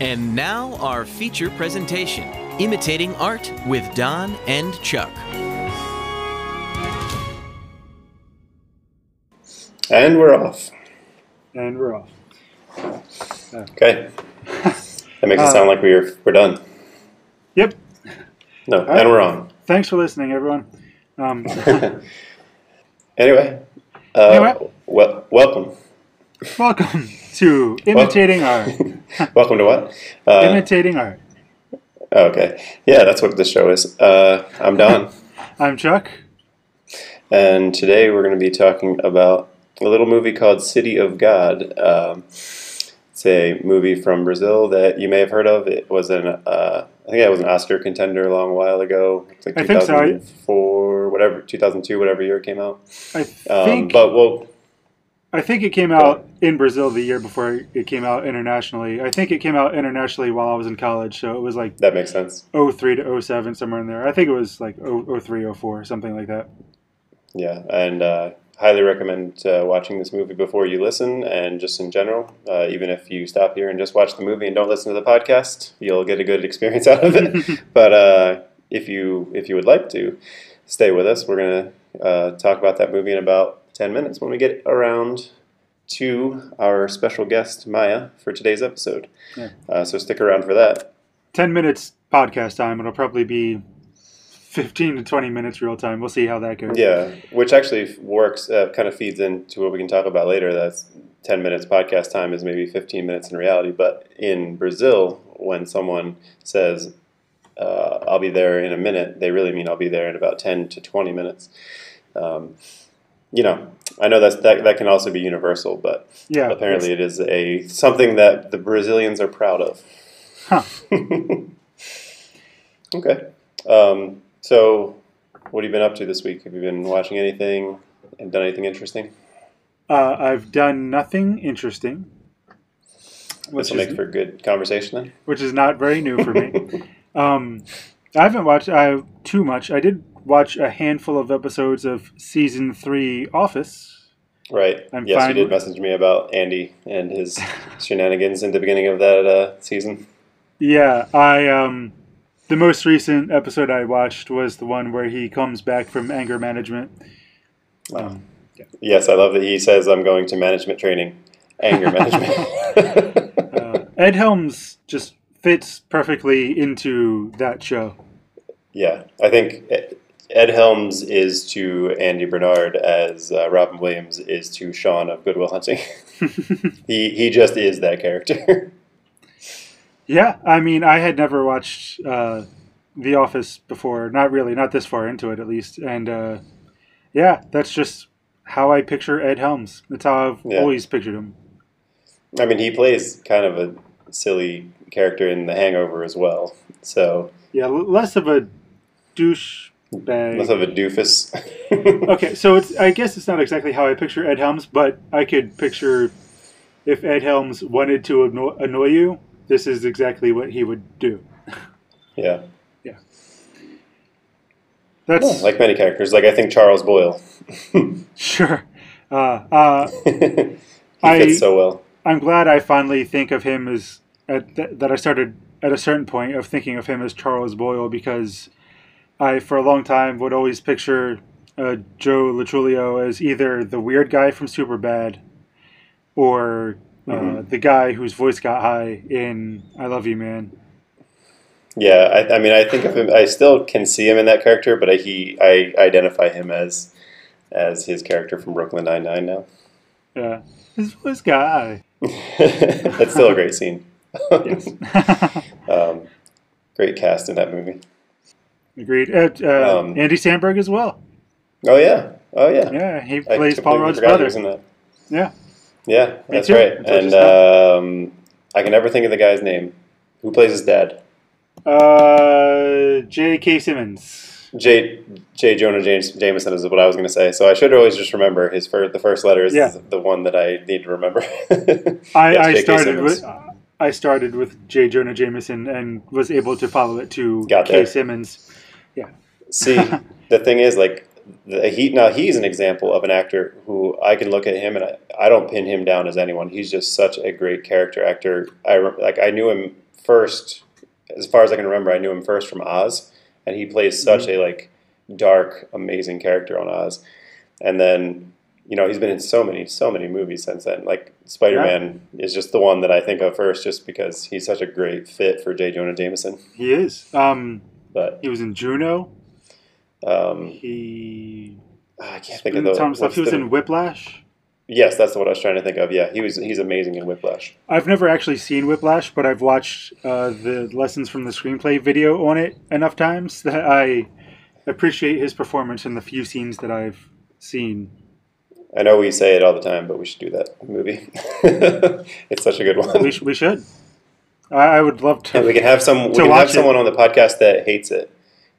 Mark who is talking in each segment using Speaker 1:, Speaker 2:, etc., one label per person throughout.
Speaker 1: And now, our feature presentation Imitating Art with Don and Chuck.
Speaker 2: And we're off.
Speaker 3: And we're off.
Speaker 2: Okay. That makes it sound like we're we're done.
Speaker 3: Yep.
Speaker 2: No, and we're on.
Speaker 3: Thanks for listening, everyone. Um,
Speaker 2: Anyway, uh,
Speaker 3: Anyway.
Speaker 2: wel- welcome.
Speaker 3: welcome to Imitating Art.
Speaker 2: welcome to what? Uh,
Speaker 3: Imitating Art.
Speaker 2: okay. Yeah, that's what this show is. Uh, I'm Don,
Speaker 3: I'm Chuck.
Speaker 2: and today we're going to be talking about a little movie called City of God. Um, it's a movie from Brazil that you may have heard of. It was an uh, I think it was an Oscar contender a long while ago. It's like
Speaker 3: I think so.
Speaker 2: 2004, whatever, 2002, whatever year it came out.
Speaker 3: I
Speaker 2: Um,
Speaker 3: think
Speaker 2: but we'll
Speaker 3: I think it came out in Brazil the year before it came out internationally. I think it came out internationally while I was in college, so it was like
Speaker 2: that makes sense.
Speaker 3: 03 to 07 somewhere in there. I think it was like 0- 03 04 something like that.
Speaker 2: Yeah, and uh, highly recommend uh, watching this movie before you listen, and just in general, uh, even if you stop here and just watch the movie and don't listen to the podcast, you'll get a good experience out of it. but uh, if you if you would like to stay with us, we're gonna uh, talk about that movie in about ten minutes when we get around to our special guest Maia for today's episode.
Speaker 3: Yeah.
Speaker 2: Uh, so stick around for that.
Speaker 3: 10 minutes podcast time. It'll probably be 15 to 20 minutes real time. We'll see how that goes.
Speaker 2: Yeah, which actually works, uh, kind of feeds into what we can talk about later. That's 10 minutes podcast time is maybe 15 minutes in reality. But in Brazil, when someone says, uh, I'll be there in a minute, they really mean I'll be there in about 10 to 20 minutes. Um, you know, I know that's, that, that can also be universal, but
Speaker 3: Yeah.
Speaker 2: apparently it is a something that the Brazilians are proud of.
Speaker 3: Huh.
Speaker 2: okay. Um, so, what have you been up to this week? Have you been watching anything and done anything interesting?
Speaker 3: Uh, I've done nothing interesting,
Speaker 2: This will make for good conversation then.
Speaker 3: which is not very new for me. um, I haven't watched uh, too much. I did watch a handful of episodes of season three Office.
Speaker 2: Right.
Speaker 3: I'm
Speaker 2: yes,
Speaker 3: fine
Speaker 2: you did message me about Andy and his shenanigans in the beginning of that uh, season.
Speaker 3: Yeah, I um, the most recent episode I watched was the one where he comes back from anger management. Um,
Speaker 2: Yes, I love that he says I'm going to management training, anger management.
Speaker 3: uh, Ed Helms just fits perfectly into that show.
Speaker 2: yeah, I think Ed- Helms is to Andy Bernard as uh, Robin Williams is to Sean of Good Will Hunting. he he just is that character.
Speaker 3: Yeah, I mean, I had never watched uh, The Office before. Not really, not this far into it at least. And uh, yeah, that's just how I picture Ed Helms. That's how I've
Speaker 2: Yeah.
Speaker 3: always pictured him.
Speaker 2: I mean, he plays kind of a silly character in The Hangover as well. So
Speaker 3: Yeah, l- less of a douche bag.
Speaker 2: less of a doofus.
Speaker 3: okay, so it's I guess it's not exactly how I picture Ed Helms, but I could picture if Ed Helms wanted to anno- annoy you, this is exactly what he would do.
Speaker 2: Yeah. Yeah.
Speaker 3: That's
Speaker 2: like many characters. Like I think Charles Boyle.
Speaker 3: sure. Uh, uh,
Speaker 2: he
Speaker 3: I-
Speaker 2: fits so well.
Speaker 3: I'm glad I finally think of him as at th- that I started at a certain point of thinking of him as Charles Boyle because I, for a long time, would always picture uh, Joe Lo Truglio as either the weird guy from Superbad or uh,
Speaker 2: Mhm.
Speaker 3: the guy whose voice got high in I Love You Man.
Speaker 2: Yeah, I, I mean, I think of him. I still can see him in that character, but I, he, I identify him as as his character from Brooklyn Nine Nine now.
Speaker 3: Yeah, his voice got high.
Speaker 2: That's still a great scene.
Speaker 3: Yes,
Speaker 2: um, great cast in that movie.
Speaker 3: Agreed. Uh, uh,
Speaker 2: Um,
Speaker 3: Andy Samberg as well.
Speaker 2: Oh yeah, oh yeah.
Speaker 3: Yeah, he plays Paul Rudd's
Speaker 2: he
Speaker 3: brother.
Speaker 2: in that.
Speaker 3: Yeah.
Speaker 2: Yeah, that's right. And um, I can never think of the guy's name. Who plays his dad?
Speaker 3: Uh, J.K. Simmons.
Speaker 2: J. J. Jonah James Jameson is what I was going to say. So I should always just remember his first, the first letter is
Speaker 3: Yeah.
Speaker 2: the one that I need to remember.
Speaker 3: I, I started
Speaker 2: Simmons.
Speaker 3: with I started with J. Jonah Jameson and was able to follow it to
Speaker 2: Got
Speaker 3: K.
Speaker 2: there.
Speaker 3: Simmons.
Speaker 2: See, the thing is, like, the, he now he's an example of an actor who I can look at him and I, I don't pin him down as anyone. He's just such a great character actor. I like I knew him first, as far as I can remember, I knew him first from Oz, and he plays such
Speaker 3: Mm-hmm.
Speaker 2: a like dark, amazing character on Oz. And then you know he's been in so many, so many movies since then. Like Spider Man is just the one that I think of first, just because he's such a great fit for J. Jonah Jameson.
Speaker 3: He is. Um,
Speaker 2: But
Speaker 3: he was in Juno.
Speaker 2: um,
Speaker 3: He.
Speaker 2: I can't think of the.
Speaker 3: Tom stuff. He was
Speaker 2: the-
Speaker 3: in Whiplash.
Speaker 2: Yes, that's what I was trying to think of. Yeah, he was. He's amazing in Whiplash.
Speaker 3: I've never actually seen Whiplash, but I've watched uh, the lessons from the screenplay video on it enough times that I appreciate his performance in the few scenes that I've seen.
Speaker 2: I know we say it all the time, but we should do that movie. it's such a good one.
Speaker 3: We, sh- we should. I, I would love to.
Speaker 2: And we can have some. We can have
Speaker 3: it.
Speaker 2: someone on the podcast that hates it.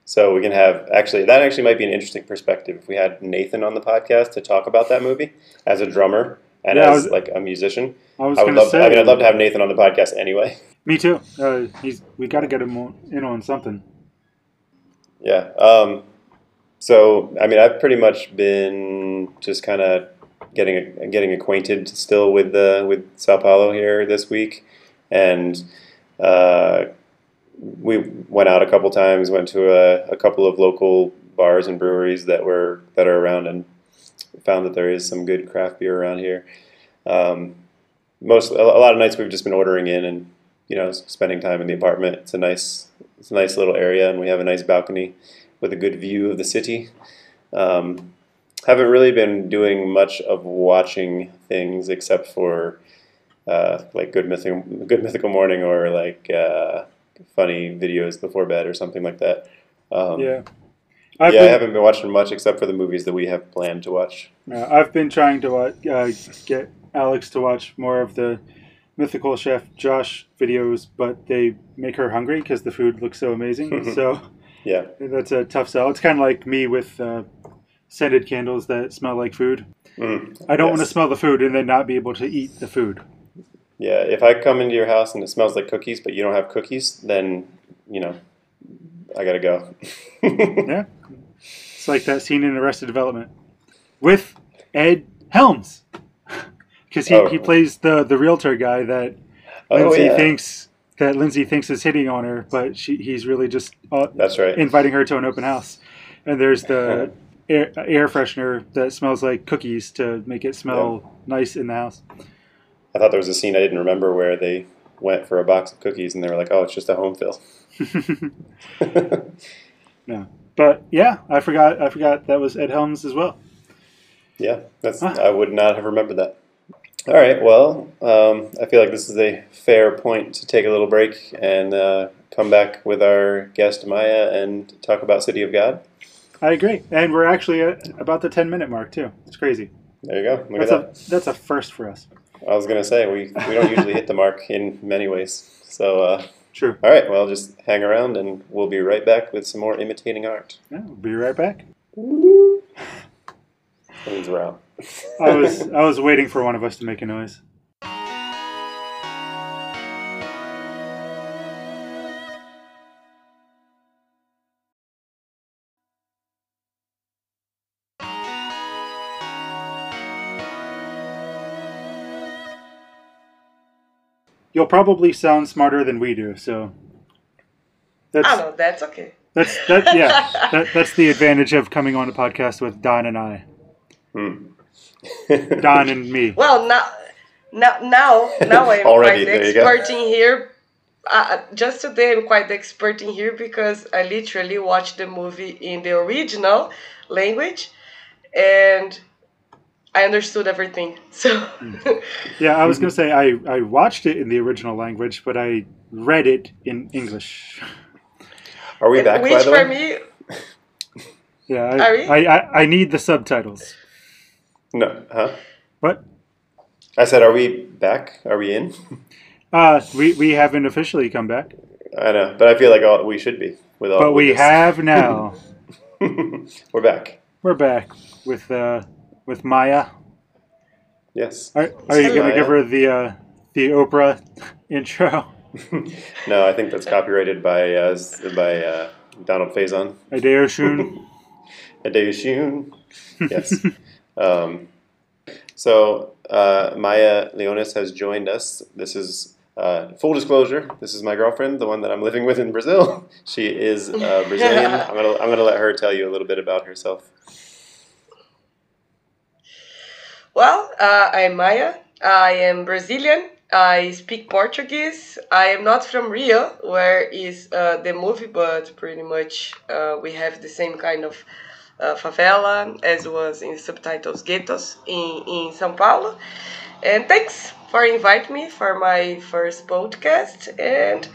Speaker 2: So we can have actually that actually might be an interesting perspective if we had Nathan on the podcast to talk about that movie as a drummer and
Speaker 3: Yeah,
Speaker 2: as
Speaker 3: was-
Speaker 2: like a musician.
Speaker 3: I was
Speaker 2: I would
Speaker 3: to
Speaker 2: love.
Speaker 3: say.
Speaker 2: I mean, I'd love to have Nathan on the podcast anyway.
Speaker 3: Me too. Uh, he's we got to get him in on something.
Speaker 2: Yeah. Um, so I mean, I've pretty much been just kind of getting getting acquainted still with the with Sao Paulo here this week, and uh, we went out a couple times. Went to a, a couple of local bars and breweries that were that are around, and found that there is some good craft beer around here. Um, most a lot of nights we've just been ordering in and you know spending time in the apartment. It's a nice it's a nice little area, and we have a nice balcony with a good view of the city. Um, haven't really been doing much of watching things except for uh, like good mythical, good mythical morning or like uh, funny videos before bed or something like that. Um,
Speaker 3: Yeah. I've
Speaker 2: yeah, I
Speaker 3: been,
Speaker 2: haven't been watching much except for the movies that we have planned to watch.
Speaker 3: uh, I've been trying to uh, get Alex to watch more of the mythical chef Josh videos, but they make her hungry because the food looks so amazing. so
Speaker 2: Yeah,
Speaker 3: that's a tough sell. It's kind of like me with uh, scented candles that smell like food.
Speaker 2: Mm,
Speaker 3: I don't want to smell the food and then not be able to eat the food.
Speaker 2: Yeah. If I come into your house and it smells like cookies, but you don't have cookies, then you know I gotta go.
Speaker 3: Yeah. It's like that scene in Arrested Development with Ed Helms. Because he,
Speaker 2: Oh.
Speaker 3: he plays the, the realtor guy that
Speaker 2: Oh,
Speaker 3: Lindsay
Speaker 2: yeah.
Speaker 3: thinks that Lindsay thinks is hitting on her, but she, he's really just uh,
Speaker 2: That's right.
Speaker 3: inviting her to an open house. And there's the air, air freshener that smells like cookies to make it smell nice in the house.
Speaker 2: I thought there was a scene I didn't remember where they went for a box of cookies and they were like, "Oh, it's just a home fill."
Speaker 3: Yeah. But yeah, I forgot I forgot that was Ed Helms as well.
Speaker 2: yeah, that's.
Speaker 3: Huh.
Speaker 2: I would not have remembered that. All right. Well, um, I feel like this is a fair point to take a little break and uh, come back with our guest Maia and talk about City of God.
Speaker 3: I agree. And we're actually at about the 10 minute mark too. It's crazy.
Speaker 2: There you go. Look
Speaker 3: That's
Speaker 2: at
Speaker 3: a that's a first for us.
Speaker 2: I was gonna say we we don't usually hit the mark in many ways. So uh,
Speaker 3: True.
Speaker 2: all right. Well, just hang around and we'll be right back with some more imitating art.
Speaker 3: Yeah, we'll be right back.
Speaker 2: That means we're out.
Speaker 3: I was I was waiting for one of us to make a noise. You'll probably sound smarter than we do, so that's
Speaker 4: I know that's okay.
Speaker 3: that's that yeah that, that's the advantage of coming on a podcast with Don and I,
Speaker 2: Hmm.
Speaker 3: Don and me.
Speaker 4: Well, now, now, now, now I'm
Speaker 2: Already,
Speaker 4: quite
Speaker 2: there
Speaker 4: the expert in here. Uh, just today, I'm quite the expert in here because I literally watched the movie in the original language, and I understood everything. So,
Speaker 3: Yeah, I was gonna say I, I watched it in the original language, but I read it in English.
Speaker 2: Are we back?
Speaker 4: which
Speaker 2: by the
Speaker 4: for
Speaker 2: way?
Speaker 4: me,
Speaker 3: Yeah,
Speaker 4: Are
Speaker 3: I,
Speaker 4: we?
Speaker 3: I, I, I need the subtitles.
Speaker 2: No, huh?
Speaker 3: What?
Speaker 2: I said, are we back? Are we in?
Speaker 3: Uh, we, we haven't officially come back,
Speaker 2: I know, but I feel like all, we should be with all.
Speaker 3: but
Speaker 2: with
Speaker 3: we
Speaker 2: this.
Speaker 3: have now.
Speaker 2: We're back.
Speaker 3: We're back with uh, with Maia.
Speaker 2: Yes.
Speaker 3: Are, are you gonna give her the uh, the Oprah intro?
Speaker 2: no, I think that's copyrighted by uh, by uh, Donald Faison.
Speaker 3: Adeo Shun.
Speaker 2: Yes. um, so uh, Maia Leonis has joined us. This is Uh, full disclosure: This is my girlfriend, the one that I'm living with in Brazil. she is uh, Brazilian. I'm gonna I'm gonna let her tell you a little bit about herself.
Speaker 4: Well, uh, I'm Maia. I am Brazilian. I speak Portuguese. I am not from Rio, where is uh, the movie, but pretty much uh, we have the same kind of uh, favela as was in subtitles Guetos in, in São Paulo. And thanks for inviting me for my first podcast and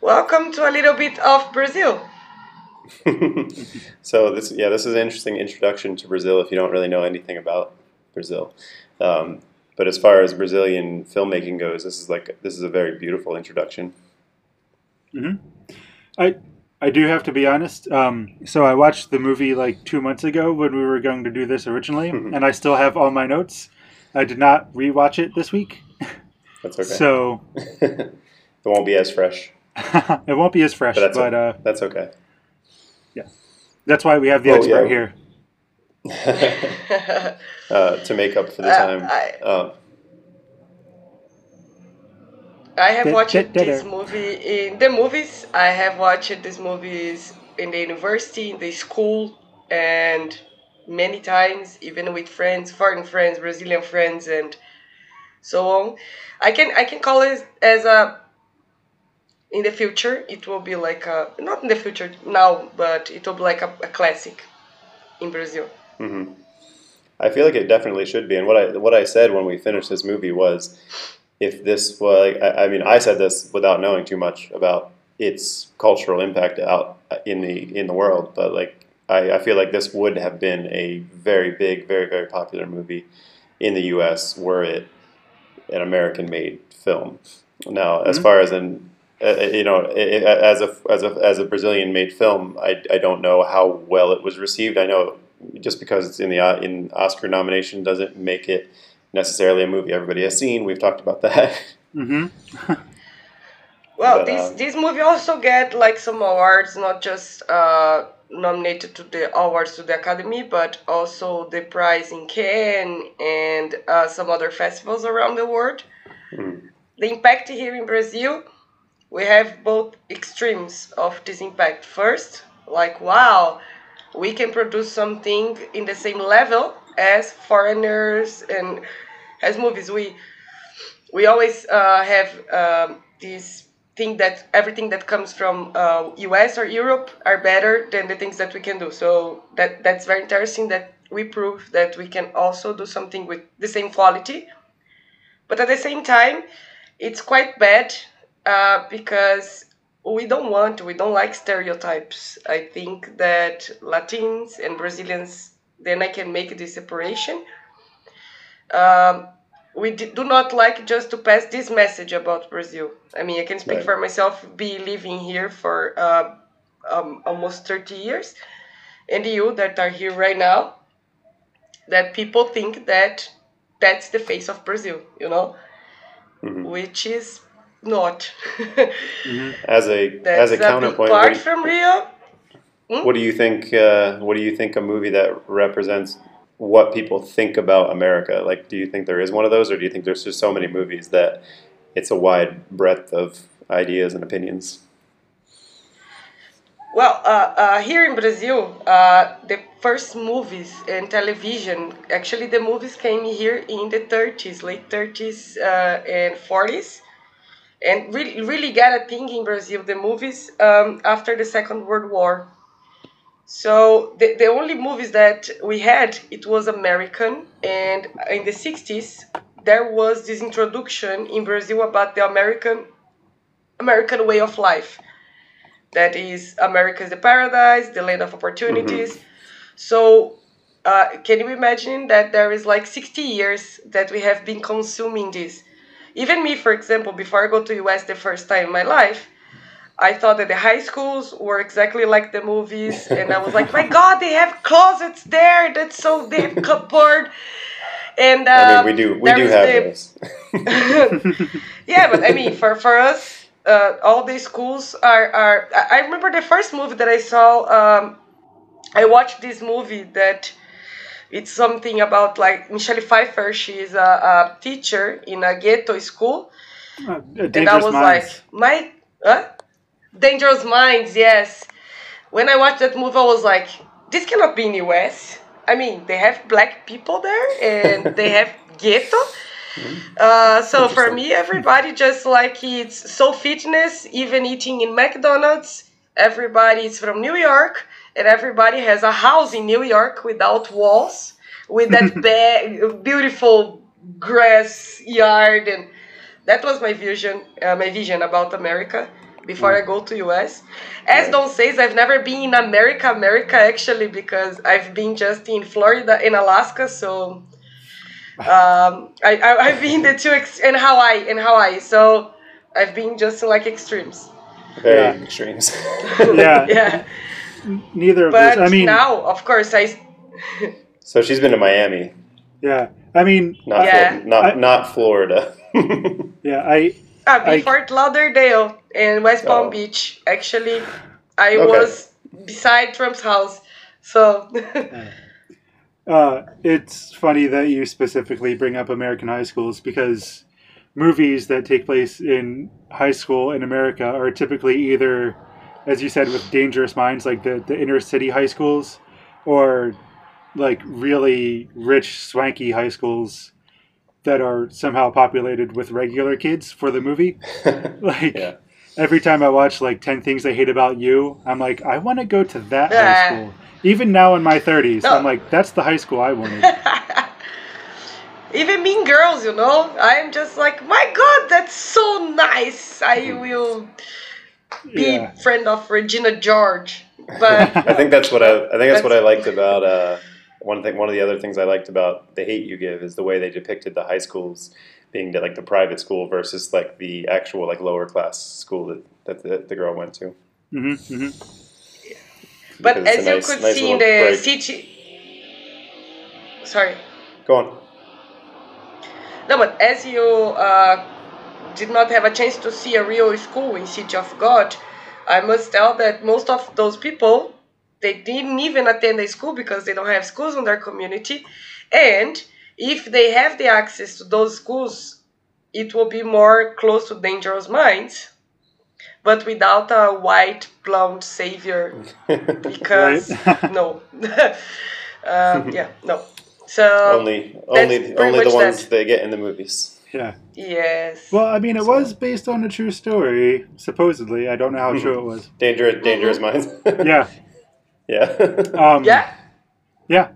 Speaker 4: welcome to a little bit of Brazil.
Speaker 2: so this yeah this is an interesting introduction to Brazil if you don't really know anything about Brazil. Um, but as far as Brazilian filmmaking goes, this is like this is a very beautiful introduction.
Speaker 3: Mm-hmm. I I do have to be honest. Um, so I watched the movie like two months ago when we were going to do this originally, and I still have all my notes. I did not rewatch it this week.
Speaker 2: That's okay.
Speaker 3: So
Speaker 2: it won't be as fresh.
Speaker 3: it won't be as fresh,
Speaker 2: But that's
Speaker 3: but uh,
Speaker 2: That's okay.
Speaker 3: Yeah, that's why we have the
Speaker 2: Oh,
Speaker 3: expert
Speaker 2: yeah.
Speaker 3: here.
Speaker 2: uh, to make up for the
Speaker 4: Uh,
Speaker 2: time.
Speaker 4: I-
Speaker 2: Um,
Speaker 4: I have watched
Speaker 3: da- da-
Speaker 4: this movie in the movies. I have watched these movies in the university, in the school, and many times, even with friends, foreign friends, Brazilian friends, and so on. I can I can call it as a in the future it will be like a not in the future now, but it will be like a, a classic in Brazil.
Speaker 2: Hmm I feel like it definitely should be. And what I what I said when we finished this movie was, if this was, I, I mean, I said this without knowing too much about its cultural impact out in the in the world, but like I, I feel like this would have been a very big, very very popular movie in the U.S. were it an American-made film. Now, as
Speaker 3: Mhm.
Speaker 2: far as an uh, you know, i- i- as a as a as a Brazilian-made film, I, I don't know how well it was received. I know just because it's in the uh, in Oscar nomination doesn't make it necessarily a movie everybody has seen. We've talked about that.
Speaker 3: hmm
Speaker 4: Well,
Speaker 2: But,
Speaker 4: this
Speaker 2: um,
Speaker 4: this movie also get like some awards, not just uh, nominated to the awards to the Academy, but also the prize in Cannes and uh, some other festivals around the world.
Speaker 2: Mm.
Speaker 4: The impact here in Brazil, we have both extremes of this impact. First, like wow, we can produce something in the same level as foreigners and as movies. We we always uh, have um, this thing that everything that comes from uh, US or Europe are better than the things that we can do. So that that's very interesting that we prove that we can also do something with the same quality. But at the same time, it's quite bad uh, because we don't want, we don't like stereotypes. I think that Latins and Brazilians, then I can make this separation. Um, we do not like just to pass this message about Brazil. I mean, I can speak
Speaker 2: Right.
Speaker 4: for myself, be living here for uh, um, almost 30 years, and you that are here right now, that people think that that's the face of Brazil, you know,
Speaker 2: Mhm.
Speaker 4: which is not.
Speaker 2: As a
Speaker 4: that's
Speaker 2: as a
Speaker 4: a
Speaker 2: counterpoint,
Speaker 4: part
Speaker 2: what,
Speaker 4: from Rio.
Speaker 2: what do you think? Uh, what do you think a movie that represents what people think about America? Like, do you think there is one of those, or do you think there's just so many movies that it's a wide breadth of ideas and opinions?
Speaker 4: Well, uh, uh, here in Brazil, uh, the first movies and television, actually, the movies came here in the 30s, late 30s uh, and 40s. And really, really got a thing in Brazil, the movies, um, after the Second World War. So the, the only movies that we had, it was American. And in the 60s, there was this introduction in Brazil about the American American way of life that is America is the paradise, the land of opportunities. So, uh, can you imagine that there is like 60 years that we have been consuming this? Even me, for example, before I go to US the first time in my life, I thought that the high schools were exactly like the movies, and I was like, my God, they have closets there. That's so they have cupboard. And
Speaker 2: I
Speaker 4: um,
Speaker 2: mean, we do we do have
Speaker 4: the- yeah, but I mean, for for us, uh, all the schools are are. I I remember the first movie that I saw. Um, I watched this movie that it's something about like Michelle Pfeiffer. She is a, a teacher in a ghetto school,
Speaker 3: Uh,
Speaker 4: and I was
Speaker 3: Minds.
Speaker 4: like, my huh? Dangerous Minds, yes. When I watched that movie, I was like, this cannot be in the US. I mean, they have black people there and they have ghetto. Uh, so for me, everybody just like it's so fitness, even eating in McDonald's. Everybody is from New York, and everybody has a house in New York without walls, with that ba- beautiful grass yard, and that was my vision. Uh, my vision about America before I go to US. As
Speaker 2: Right.
Speaker 4: Don says, I've never been in America, America actually, because I've been just in Florida in Alaska, so um, I, I I've been the two ex- in Hawaii in Hawaii, so I've been just in like extremes.
Speaker 2: Very
Speaker 3: Yeah.
Speaker 2: extremes.
Speaker 3: yeah,
Speaker 4: Yeah,
Speaker 3: neither of
Speaker 4: but
Speaker 3: those. I mean,
Speaker 4: now of course I
Speaker 2: so she's been to Miami,
Speaker 3: yeah. I mean,
Speaker 2: not
Speaker 4: Yeah.
Speaker 2: Flor- not
Speaker 3: I-
Speaker 2: not Florida.
Speaker 3: yeah. I
Speaker 4: uh,
Speaker 3: I-
Speaker 4: be Fort Lauderdale and West Palm
Speaker 2: Oh.
Speaker 4: Beach. Actually, I
Speaker 2: Okay.
Speaker 4: was beside Trump's house, so
Speaker 3: Uh, it's funny that you specifically bring up American high schools because movies that take place in high school in America are typically either, as you said, with dangerous minds, like the, the inner city high schools, or like really rich, swanky high schools that are somehow populated with regular kids for the movie. Like
Speaker 2: yeah.
Speaker 3: every time I watch like 10 Things I Hate About You, I'm like, I want to go to that
Speaker 4: Yeah.
Speaker 3: high school. Even now in my 30s,
Speaker 4: No.
Speaker 3: I'm like, that's the high school I wanted.
Speaker 4: even Mean Girls, you know, I'm just like, my God, that's so nice. I hmm. will be
Speaker 3: Yeah.
Speaker 4: friend of Regina George, but
Speaker 2: I think that's what I. I think that's what I liked about uh, one thing. One of the other things I liked about the hate you give is the way they depicted the high schools being the, like the private school versus like the actual like lower class school that, that the, the girl went to.
Speaker 3: hmm hmm
Speaker 4: but as you
Speaker 2: nice-
Speaker 4: could
Speaker 2: nice
Speaker 4: see in the
Speaker 2: break.
Speaker 4: city, sorry.
Speaker 2: Go on.
Speaker 4: No, but as you uh, did not have a chance to see a real school in City of God, I must tell that most of those people they didn't even attend a school because they don't have schools in their community, and if they have the access to those schools, it will be more close to dangerous minds, but without a white blonde savior because no, um, yeah, no. So
Speaker 2: only only only the ones
Speaker 4: that.
Speaker 2: they get in the movies.
Speaker 3: Yeah.
Speaker 4: yes.
Speaker 3: Well, I mean, it was based on a true story, supposedly. I don't know how true it was.
Speaker 2: Dangerous, dangerous minds.
Speaker 3: Yeah.
Speaker 2: yeah.
Speaker 3: Um,
Speaker 4: yeah.
Speaker 3: Yeah.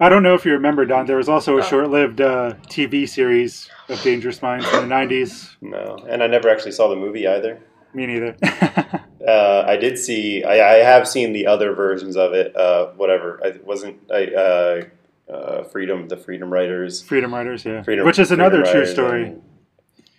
Speaker 3: I don't know if you remember, Don. There was also a short-lived uh, TV series of Dangerous Minds in the '90s.
Speaker 2: no, and I never actually saw the movie either.
Speaker 3: Me neither.
Speaker 2: Uh, I did see. I, I have seen the other versions of it. Uh, whatever. I wasn't. I, uh, Freedom. The Freedom Writers.
Speaker 3: Freedom Riders, yeah.
Speaker 2: Freedom,
Speaker 3: Which is another true story.
Speaker 2: and-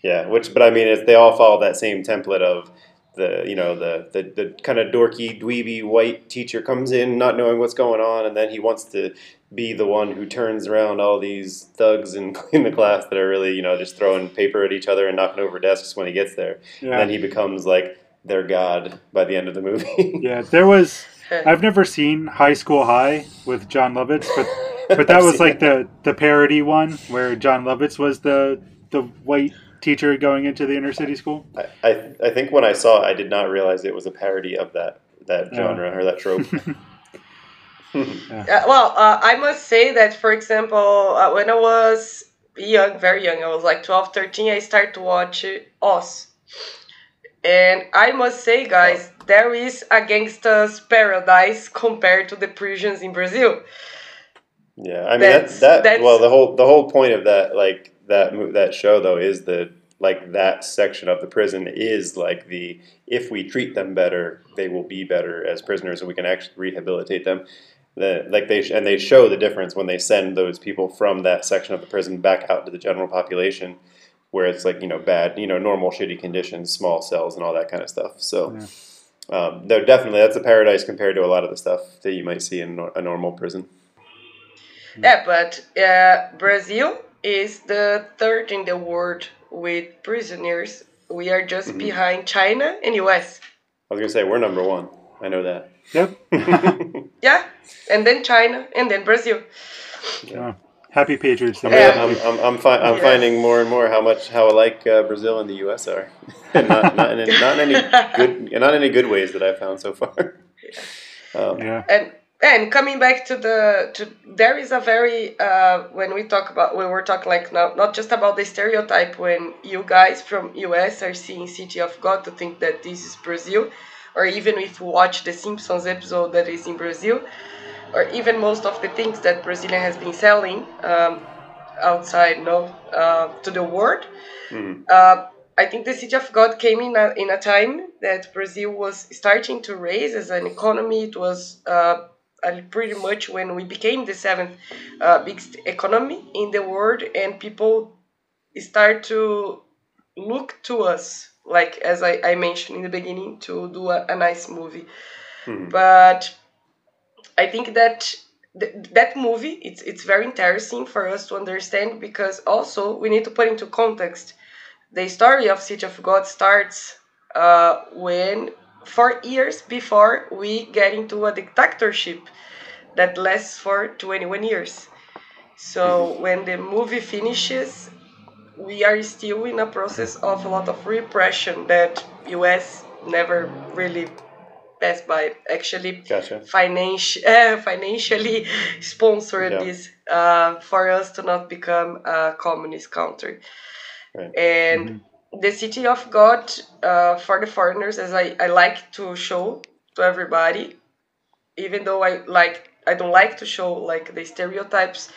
Speaker 2: yeah, which, but I mean, it's, they all follow that same template of the, you know, the the, the kind of dorky, dweeby white teacher comes in not knowing what's going on, and then he wants to be the one who turns around all these thugs in, in the class that are really, you know, just throwing paper at each other and knocking over desks when he gets there.
Speaker 3: Yeah.
Speaker 2: And then he becomes like their god by the end of the movie.
Speaker 3: Yeah, there was. I've never seen High School High with Jon Lovitz, but but that was
Speaker 2: seen
Speaker 3: like the the parody one where Jon Lovitz was the the white teacher going into the inner city school.
Speaker 2: I, I, I think when I saw it, I did not realize it was a parody of that that
Speaker 3: Yeah.
Speaker 2: genre or that trope.
Speaker 4: Uh, well, uh, I must say that, for example, uh, when I was young, very young, I was like 12, 13, I started to watch uh, Oz. And I must say, guys, there is a gangster's paradise compared to the prisons in Brazil.
Speaker 2: Yeah, I mean
Speaker 4: That's-
Speaker 2: that that
Speaker 4: that's-
Speaker 2: well the whole the whole point of that like that that show though is that like that section of the prison is like the if we treat them better they will be better as prisoners and we can actually rehabilitate them. The, like they sh- and they show the difference when they send those people from that section of the prison back out to the general population where it's like you know bad you know normal shitty conditions small cells and all that kind of stuff. So um, no definitely that's a paradise compared to a lot of the stuff that you might see in nor- a normal prison
Speaker 4: Yeah, but uh, Brazil is the third in the world with prisoners. We are just behind China and US.
Speaker 2: I was gonna say we're number one. I know that.
Speaker 3: Yep.
Speaker 4: Yeah, and then China and then Brazil.
Speaker 3: Yeah. Happy Patriots
Speaker 2: I'm,
Speaker 4: Yeah.
Speaker 2: I'm, I'm, I'm, fi- I'm
Speaker 4: Yes.
Speaker 2: finding more and more how much how alike uh, Brazil and the U.S. are, and not, not, in, any- not in any good not in any good ways that I've found so far. Um,
Speaker 3: Yeah.
Speaker 4: and and coming back to the to there is a very uh, when we talk about when we're talking like not not just about the stereotype when you guys from US are seeing City of God to think that this is Brazil, or even if you watch the Simpsons episode that is in Brazil, or even most of the things that Brazilian has been selling um, outside no uh, to the world.
Speaker 2: mhm.
Speaker 4: Uh, I think the City of God came in a, in a time that Brazil was starting to raise as an economy. It was uh, pretty much when we became the seventh uh, biggest economy in the world, and people start to look to us, like as I, I mentioned in the beginning, to do a, a nice movie.
Speaker 2: Mhm.
Speaker 4: But I think that th- that movie it's it's very interesting for us to understand because also we need to put into context the story of City of God starts uh, when four years before we get into a dictatorship that lasts for 21 years. So when the movie finishes, we are still in a process of a lot of repression that US never really passed by. Actually,
Speaker 2: Gotcha.
Speaker 4: financial uh, financially sponsored
Speaker 2: Yeah.
Speaker 4: this uh, for us to not become a communist country.
Speaker 2: Right.
Speaker 4: And the city of God uh, for the foreigners, as I, I like to show to everybody, even though I like I don't like to show like the stereotypes.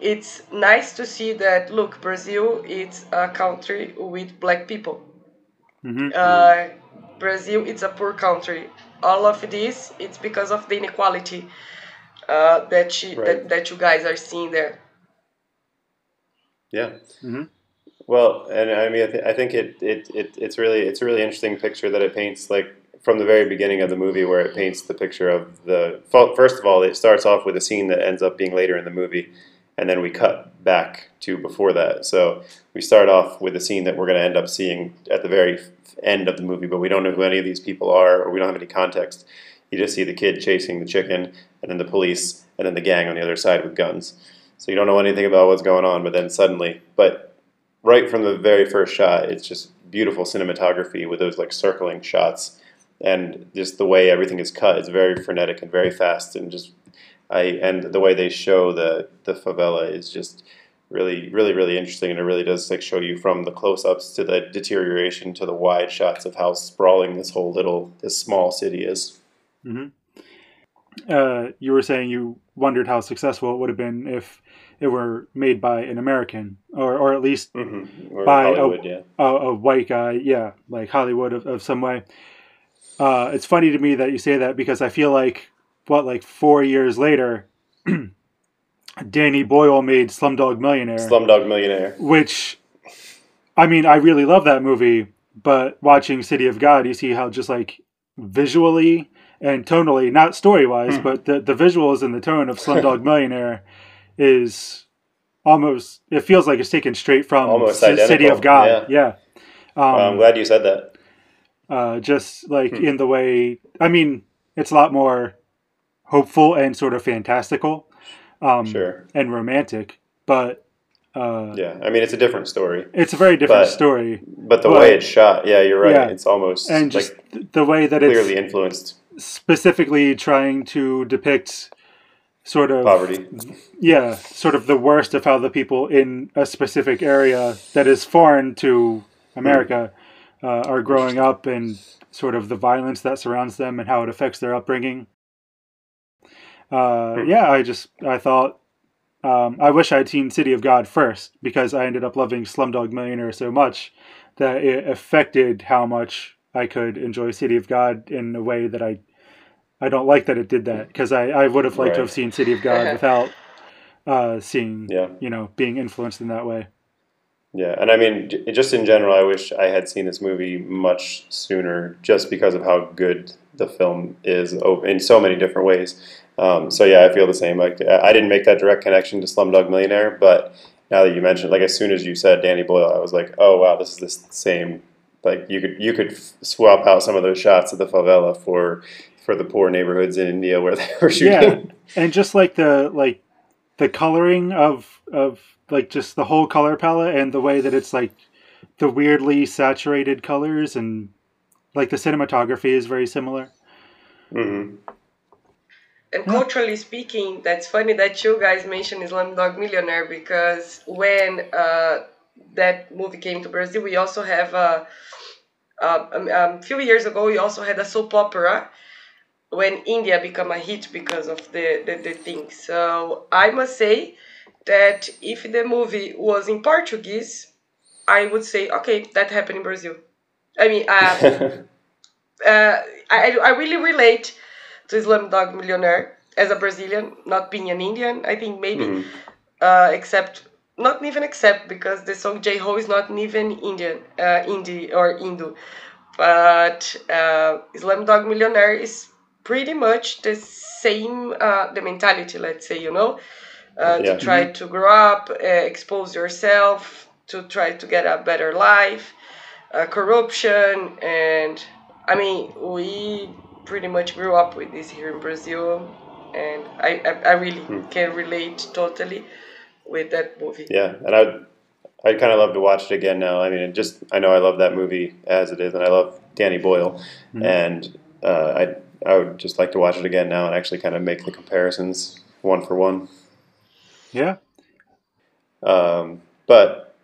Speaker 4: It's nice to see that look, Brazil it's a country with black people
Speaker 3: hmm
Speaker 4: uh, Brazil it's a poor country. All of this it's because of the inequality uh, that, she,
Speaker 2: Right.
Speaker 4: that that you guys are seeing there.
Speaker 2: Yeah.
Speaker 3: Mhm.
Speaker 2: Well, and I mean, I, th- I think it, it, it it's really it's a really interesting picture that it paints, like from the very beginning of the movie, where it paints the picture of the. First of all, it starts off with a scene that ends up being later in the movie, and then we cut back to before that. So we start off with a scene that we're going to end up seeing at the very end of the movie, but we don't know who any of these people are, or we don't have any context. You just see the kid chasing the chicken, and then the police, and then the gang on the other side with guns. So you don't know anything about what's going on, but then suddenly, but right from the very first shot, it's just beautiful cinematography with those like circling shots, and just the way everything is cut is very frenetic and very fast, and just I and the way they show the the favela is just really really really interesting, and it really does like show you from the close ups to the deterioration to the wide shots of how sprawling this whole little this small city is.
Speaker 3: Uh, you were saying you wondered how successful it would have been if it were made by an American, or or at least
Speaker 2: Mm-hmm. Or
Speaker 3: By a-
Speaker 2: yeah.
Speaker 3: a, a white guy, yeah, like Hollywood of, of some way. Uh, it's funny to me that you say that because I feel like what like four years later, Danny Boyle made Slumdog Millionaire,
Speaker 2: Slumdog Millionaire.
Speaker 3: which I mean I really love that movie, but watching City of God, you see how just like visually and tonally, not story wise,
Speaker 2: Hmm.
Speaker 3: but the the visuals and the tone of Slumdog Millionaire is almost it feels like it's taken straight from
Speaker 2: Almost
Speaker 3: C- City of God. Yeah. Um,
Speaker 2: Well, I'm glad you said that.
Speaker 3: uh, just like
Speaker 2: Hmm.
Speaker 3: in the way I mean, it's a lot more hopeful and sort of fantastical, um,
Speaker 2: Sure.
Speaker 3: and romantic, but uh,
Speaker 2: Yeah, I mean it's a different story,
Speaker 3: it's a very different
Speaker 2: But-
Speaker 3: story,
Speaker 2: but the
Speaker 3: But-
Speaker 2: way it's shot, yeah, you're right.
Speaker 3: Yeah.
Speaker 2: It's almost
Speaker 3: and just
Speaker 2: like
Speaker 3: th- the way that it's clearly
Speaker 2: influenced
Speaker 3: specifically trying to depict sort of
Speaker 2: poverty.
Speaker 3: yeah, sort of the worst of how the people in a specific area that is foreign to America uh, are growing up and sort of the violence that surrounds them and how it affects their upbringing. Uh,
Speaker 2: Hmm.
Speaker 3: yeah, I just I thought um, I wish I'd seen City of God first because I ended up loving Slumdog Millionaire so much that it affected how much I could enjoy City of God in a way that I I don't like that it did that because I, I would have liked to have seen City of God without uh, seeing
Speaker 2: Yeah,
Speaker 3: you know being influenced in that way.
Speaker 2: yeah, and I mean j- just in general, I wish I had seen this movie much sooner, just because of how good the film is in so many different ways. Um, so yeah, I feel the same. Like I I didn't make that direct connection to Slumdog Millionaire, but now that you mentioned, like as soon as you said Danny Boyle, I was like, oh wow, this is the same. Like you could you could swap out some of those shots of the favela for for the poor neighborhoods in India where they were shooting.
Speaker 3: Yeah, and just like the like the coloring of of like just the whole color palette and the way that it's like the weirdly saturated colors and like the cinematography is very similar.
Speaker 2: hmm
Speaker 4: And culturally speaking, that's funny that you guys mentioned Slumdog Millionaire because when uh, that movie came to Brazil, we also have a, a, a, a few years ago we also had a soap opera when India became a hit because of the, the, the thing. So I must say that if the movie was in Portuguese, I would say okay, that happened in Brazil. I mean, uh, uh, I I really relate to Slumdog Millionaire as a Brazilian, not being an Indian. I think maybe,
Speaker 2: Mhm.
Speaker 4: uh, except not even except because the song Jai Ho is not even Indian, uh, Indie or Hindu, but uh, Slumdog Millionaire is pretty much the same uh, the mentality. Let's say you know, uh,
Speaker 2: Yeah.
Speaker 4: to try to grow up, uh, expose yourself, to try to get a better life, uh, corruption, and I mean we pretty much grew up with this here in Brazil, and I I, I really can relate totally with that movie.
Speaker 2: Yeah, and I'd I'd kind of love to watch it again now. I mean, it just I know I love that movie as it is, and I love Danny Boyle, and uh, I I would just like to watch it again now and actually kind of make the comparisons one for one.
Speaker 3: Yeah.
Speaker 2: Um, but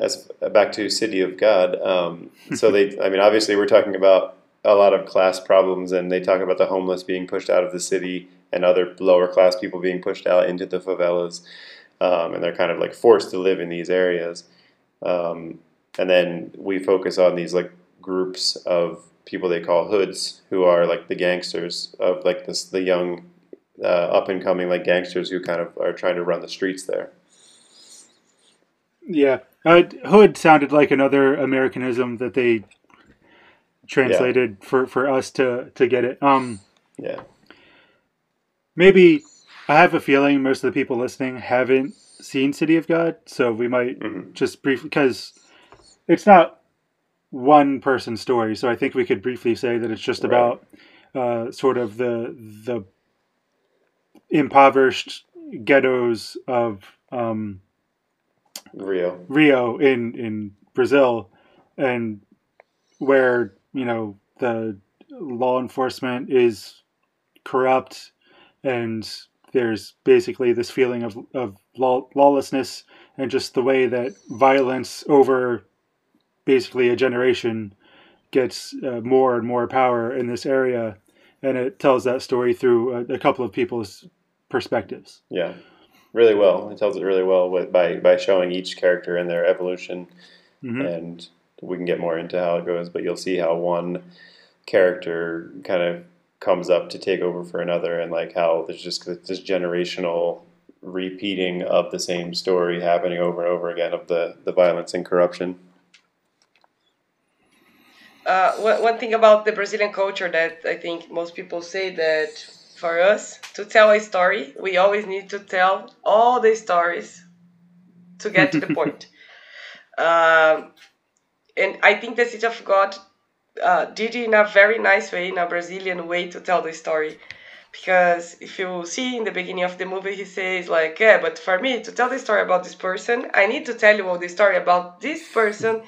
Speaker 2: as back to City of God, um, so they, I mean, obviously we're talking about a lot of class problems, and they talk about the homeless being pushed out of the city and other lower class people being pushed out into the favelas, um, and they're kind of like forced to live in these areas. Um, and then we focus on these like groups of people they call hoods, who are like the gangsters of like this the young uh, up and coming like gangsters who kind of are trying to run the streets there.
Speaker 3: Yeah. Uh, hood sounded like another Americanism that they translated for, for us to, to get it. Um,
Speaker 2: Yeah.
Speaker 3: maybe I have a feeling most of the people listening haven't seen City of God, so we might
Speaker 2: Mhm.
Speaker 3: just briefly because it's not one person story. So I think we could briefly say that it's just
Speaker 2: Right.
Speaker 3: about uh, sort of the the impoverished ghettos of um,
Speaker 2: Rio.
Speaker 3: Rio in in Brazil, and where you know the law enforcement is corrupt, and there's basically this feeling of of law, lawlessness and just the way that violence over basically a generation gets uh, more and more power in this area, and it tells that story through a, a couple of people's perspectives.
Speaker 2: Yeah, really well. It tells it really well with, by by showing each character and their evolution,
Speaker 3: Mhm.
Speaker 2: and we can get more into how it goes. But you'll see how one character kind of comes up to take over for another, and like how there's just this generational repeating of the same story happening over and over again of the the violence and corruption.
Speaker 4: Uh, one thing about the Brazilian culture that I think most people say that for us to tell a story, we always need to tell all the stories to get to the point. Um, and I think the City of God uh, did it in a very nice way, in a Brazilian way to tell the story. Because if you see in the beginning of the movie, he says like, "Yeah, but for me to tell the story about this person, I need to tell you all the story about this person,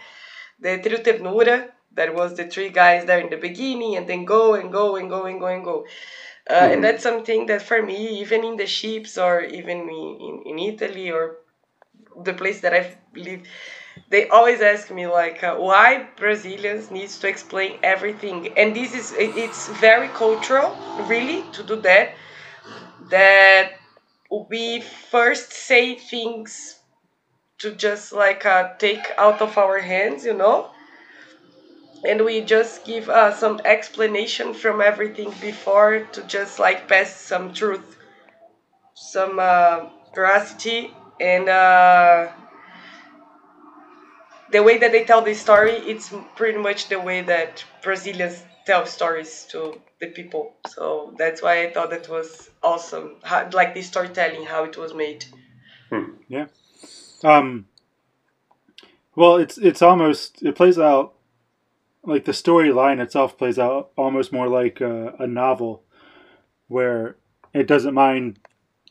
Speaker 4: the Trio Ternura, that was the three guys there in the beginning, and then go and go and go and go and go. Uh, And that's something that for me, even in the ships or even in, in, in Italy or the place that I've lived, they always ask me like uh, why Brazilians needs to explain everything, and this is it's very cultural, really, to do that. That we first say things to just like uh, take out of our hands, you know, and we just give uh, some explanation from everything before to just like pass some truth, some uh, veracity, and uh, the way that they tell the story, it's pretty much the way that Brazilians tell stories to the people. So that's why I thought that was awesome, how, like the storytelling, how it was made. Yeah.
Speaker 3: Um, well, it's it's almost it plays out like the storyline itself plays out almost more like a, a novel, where it doesn't mind,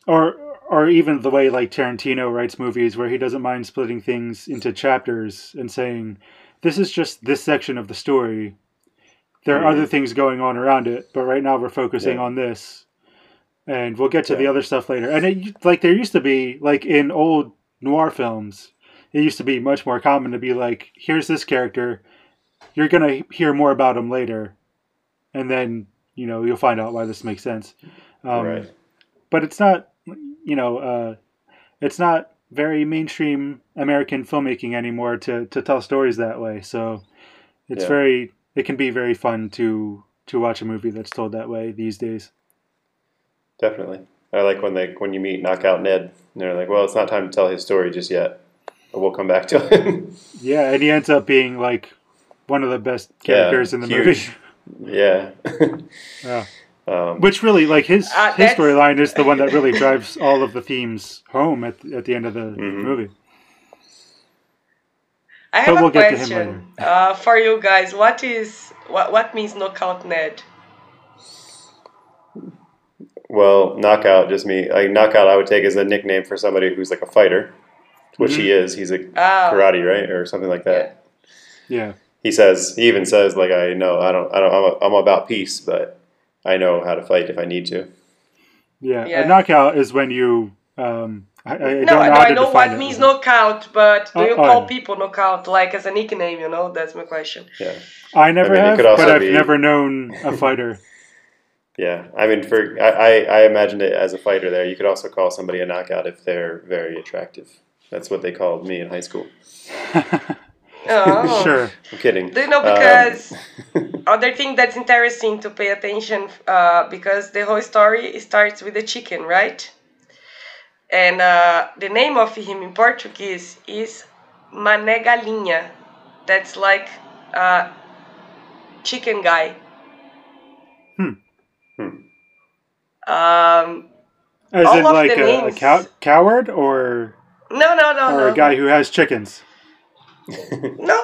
Speaker 3: or or even the way like Tarantino writes movies where he doesn't mind splitting things into chapters and saying this is just this section of the story. There are
Speaker 2: Mhm.
Speaker 3: other things going on around it, but right now we're focusing
Speaker 2: Yeah.
Speaker 3: on this. And we'll get to the other stuff later. And it, like there used to be like in old noir films, it used to be much more common to be like here's this character, you're going to hear more about him later. And then, you know, you'll find out why this makes sense. Um,
Speaker 2: right.
Speaker 3: but it's not you know uh, it's not very mainstream american filmmaking anymore to, to tell stories that way so it's
Speaker 2: Yeah.
Speaker 3: very it can be very fun to to watch a movie that's told that way these days
Speaker 2: Definitely. I like when they when you meet Knockout Ned and they're like, "Well, it's not time to tell his story just yet, but we'll come back to him."
Speaker 3: yeah and he ends up being like one of the best
Speaker 2: Yeah,
Speaker 3: characters in the
Speaker 2: huge.
Speaker 3: movie
Speaker 2: yeah.
Speaker 3: yeah.
Speaker 2: um,
Speaker 3: which really like his
Speaker 4: Uh,
Speaker 3: his storyline is the one that really drives all of the themes home at, at the end of the
Speaker 2: Mhm.
Speaker 3: movie
Speaker 4: I have
Speaker 3: But we'll
Speaker 4: a
Speaker 3: get to him
Speaker 4: question uh, for you guys. What is what what means knockout Ned?
Speaker 2: well, knockout just me. Like knockout, I would take as a nickname for somebody who's like a fighter, which he is. He's a
Speaker 4: Oh,
Speaker 2: karate, right, or something like that.
Speaker 3: yeah
Speaker 2: He says he even says like, "I know, I don't, I don't, I'm, a, I'm about peace, but I know how to fight if I need to."
Speaker 3: yeah,
Speaker 4: Yeah.
Speaker 3: a knockout is when you um I, I
Speaker 4: no,
Speaker 3: don't
Speaker 4: I
Speaker 3: know,
Speaker 4: know,
Speaker 3: how
Speaker 4: I know what
Speaker 3: it.
Speaker 4: means knockout, but do
Speaker 3: Oh,
Speaker 4: you
Speaker 3: oh,
Speaker 4: call
Speaker 3: yeah.
Speaker 4: people knockout like as a nickname? You know, that's my question.
Speaker 2: Yeah,
Speaker 3: I never
Speaker 2: I mean,
Speaker 3: have,
Speaker 2: could also
Speaker 3: but I've
Speaker 2: be-
Speaker 3: never known a fighter.
Speaker 2: yeah. I mean, for I, I, I imagined it as a fighter. There, you could also call somebody a knockout if they're very attractive. That's what they called me in high school.
Speaker 4: Oh.
Speaker 3: sure.
Speaker 2: I'm kidding.
Speaker 4: Do you know
Speaker 2: Um,
Speaker 4: because other thing that's interesting to pay attention uh, because the whole story starts with the chicken, right? And uh, the name of him in Portuguese is Mané Galinha. That's like uh, chicken guy.
Speaker 3: Hmm.
Speaker 2: Hmm.
Speaker 4: Um,
Speaker 3: in
Speaker 4: of
Speaker 3: like a, a cow- coward or
Speaker 4: no, no, no,
Speaker 3: or
Speaker 4: no.
Speaker 3: a guy who has chickens.
Speaker 4: No,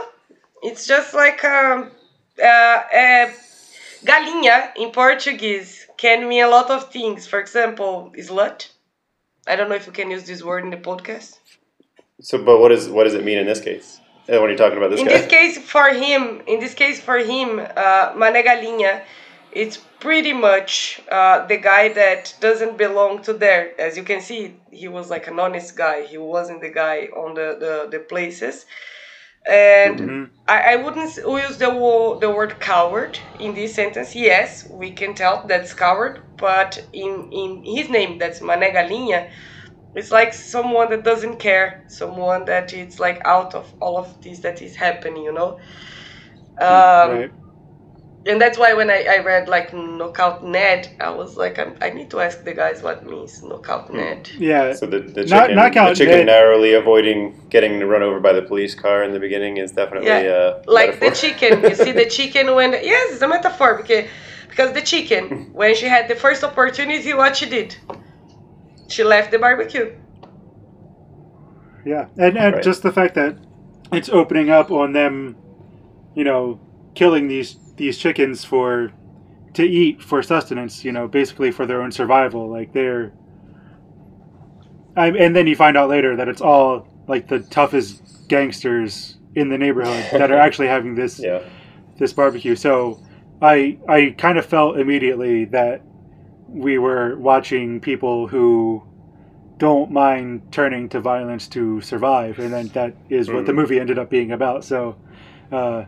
Speaker 4: it's just like um, uh, uh, galinha in Portuguese can mean a lot of things. For example, slut. I don't know if you can use this word in the podcast.
Speaker 2: so, but what is what does it mean in this case? Uh, When you're talking about this
Speaker 4: in
Speaker 2: guy,
Speaker 4: this case, for him, in this case for him, uh, Mané Galinha, it's pretty much uh, the guy that doesn't belong to there. As you can see, he was like an honest guy. He wasn't the guy on the the, the places. And
Speaker 3: Mhm.
Speaker 4: I, I wouldn't use the, wo- the word coward in this sentence. Yes, we can tell that's coward, but in, in his name, that's Mané Galinha, it's like someone that doesn't care, someone that it's like out of all of this that is happening, you know? Um,
Speaker 3: right.
Speaker 4: And that's why when I, I read like knockout Ned, I was like, I, I need to ask the guys what means knockout Ned.
Speaker 3: Yeah.
Speaker 2: so the, the
Speaker 3: Knock-
Speaker 2: chicken,
Speaker 3: knockout
Speaker 2: the chicken
Speaker 3: Ned-
Speaker 2: narrowly avoiding getting run over by the police car in the beginning is definitely
Speaker 4: Yeah,
Speaker 2: uh,
Speaker 4: like the chicken. You see the chicken when yes, it's a metaphor because because the chicken when she had the first opportunity, what she did, she left the barbecue.
Speaker 3: Yeah. And and
Speaker 2: Right.
Speaker 3: just the fact that it's opening up on them, you know, killing these these chickens for to eat for sustenance, you know, basically for their own survival. Like they're I, and then you find out later that it's all like the toughest gangsters in the neighborhood that are actually having this
Speaker 2: yeah,
Speaker 3: this barbecue. So I I kind of felt immediately that we were watching people who don't mind turning to violence to survive, and then that is what the
Speaker 2: Mhm.
Speaker 3: movie ended up being about. So uh,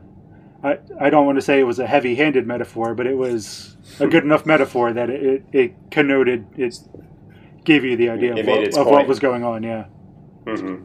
Speaker 3: I I don't want to say it was a heavy-handed metaphor, but it was a good enough metaphor that it, it, it connoted it gave you the idea of, what, of what was going on. Yeah.
Speaker 2: hmm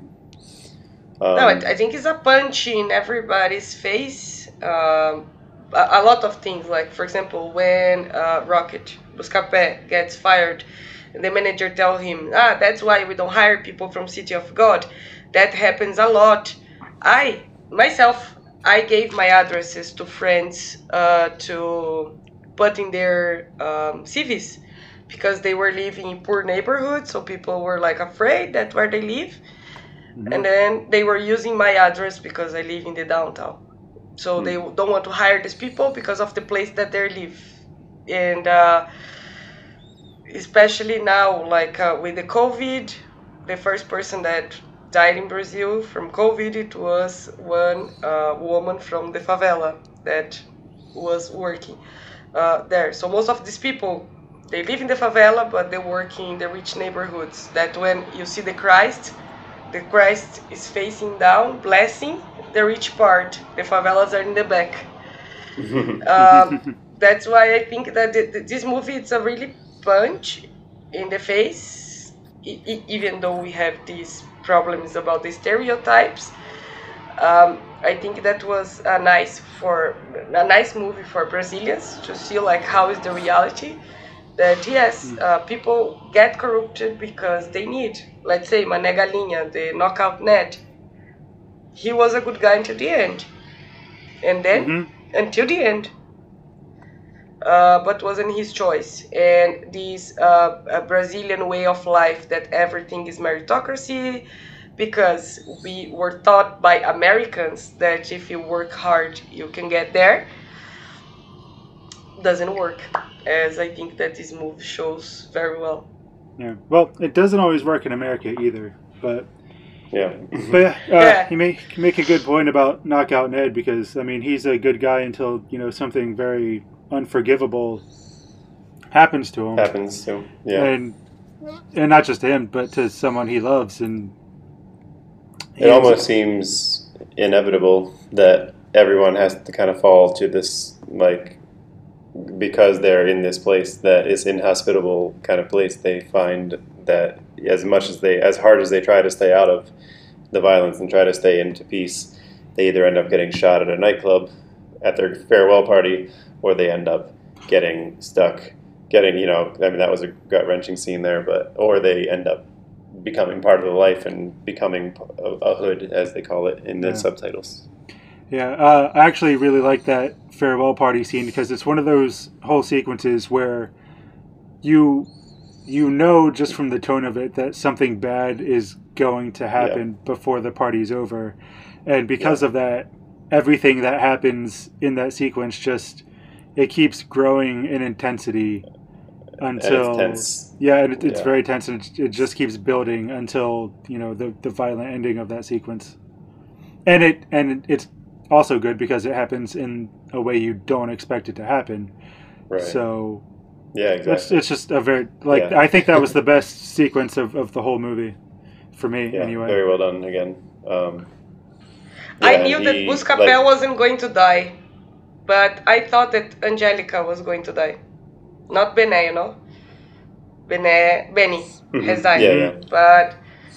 Speaker 4: no, I, I think it's a punch in everybody's face. Um, a, a lot of things, like for example, when uh, Rocket Buscapé gets fired, the manager tell him, "Ah, that's why we don't hire people from City of God." That happens a lot. I myself, I gave my addresses to friends uh, to put in their um, CVs because they were living in poor neighborhoods, so people were like afraid that where they live
Speaker 3: Mhm.
Speaker 4: and then they were using my address because I live in the downtown. So they don't want to hire these people because of the place that they live. And uh, especially now, like uh, with the COVID, the first person that died in Brazil from COVID, it was one uh, woman from the favela that was working uh, there. So most of these people, they live in the favela, but they work in the rich neighborhoods. That when you see the Christ, the Christ is facing down, blessing the rich part. The favelas are in the back. um, that's why I think that the, the, this movie it's a really punch in the face, even though we have these problems about the stereotypes. Um, I think that was a nice for a nice movie for Brazilians to see like how is the reality that yes, uh, people get corrupted because they need. Let's say Mané Galinha, the knockout Ned. He was a good guy until the end, and then
Speaker 3: Mhm.
Speaker 4: until the end. Uh, but wasn't his choice. And this uh, a Brazilian way of life that everything is meritocracy, because we were taught by Americans that if you work hard, you can get there. Doesn't work, as I think that this move shows very well.
Speaker 3: Yeah. Well, it doesn't always work in America either, but
Speaker 2: Yeah.
Speaker 3: but yeah, uh,
Speaker 4: Yeah.
Speaker 3: you make you make a good point about knockout Ned because I mean he's a good guy until you know something very unforgivable happens to him,
Speaker 2: Happens to. him. Yeah.
Speaker 3: and and not just to him, but to someone he loves, and he
Speaker 2: It almost seems inevitable that everyone has to kind of fall to this, like, because they're in this place that is inhospitable kind of place. They find that as much as they, as hard as they try to stay out of the violence and try to stay into peace, they either end up getting shot at a nightclub at their farewell party, or they end up getting stuck. Getting, you know, I mean, that was a gut wrenching scene there, but, or they end up becoming part of the life and becoming a, a hood, as they call it in the
Speaker 3: Yeah.
Speaker 2: subtitles.
Speaker 3: Yeah, uh, I actually really like that farewell party scene because it's one of those whole sequences where you you know just from the tone of it that something bad is going to happen before the party's over, and because of that, everything that happens in that sequence just it keeps growing in intensity until
Speaker 2: tense.
Speaker 3: yeah, it, it's
Speaker 2: Yeah.
Speaker 3: very tense, and it, it just keeps building until you know the the violent ending of that sequence. And it and it's also good because it happens in a way you don't expect it to happen.
Speaker 2: Right.
Speaker 3: So
Speaker 2: yeah,
Speaker 3: it's, it's just a very like
Speaker 2: Yeah.
Speaker 3: I think that was the best sequence of, of the whole movie for me
Speaker 2: yeah,
Speaker 3: anyway.
Speaker 2: very well done again. Um,
Speaker 4: I knew that Buscapé
Speaker 2: like-
Speaker 4: wasn't going to die, but I thought that Angelica was going to die, not Bené, you know. Bené, Benny
Speaker 2: Mhm.
Speaker 4: has died,
Speaker 2: Yeah, yeah.
Speaker 4: but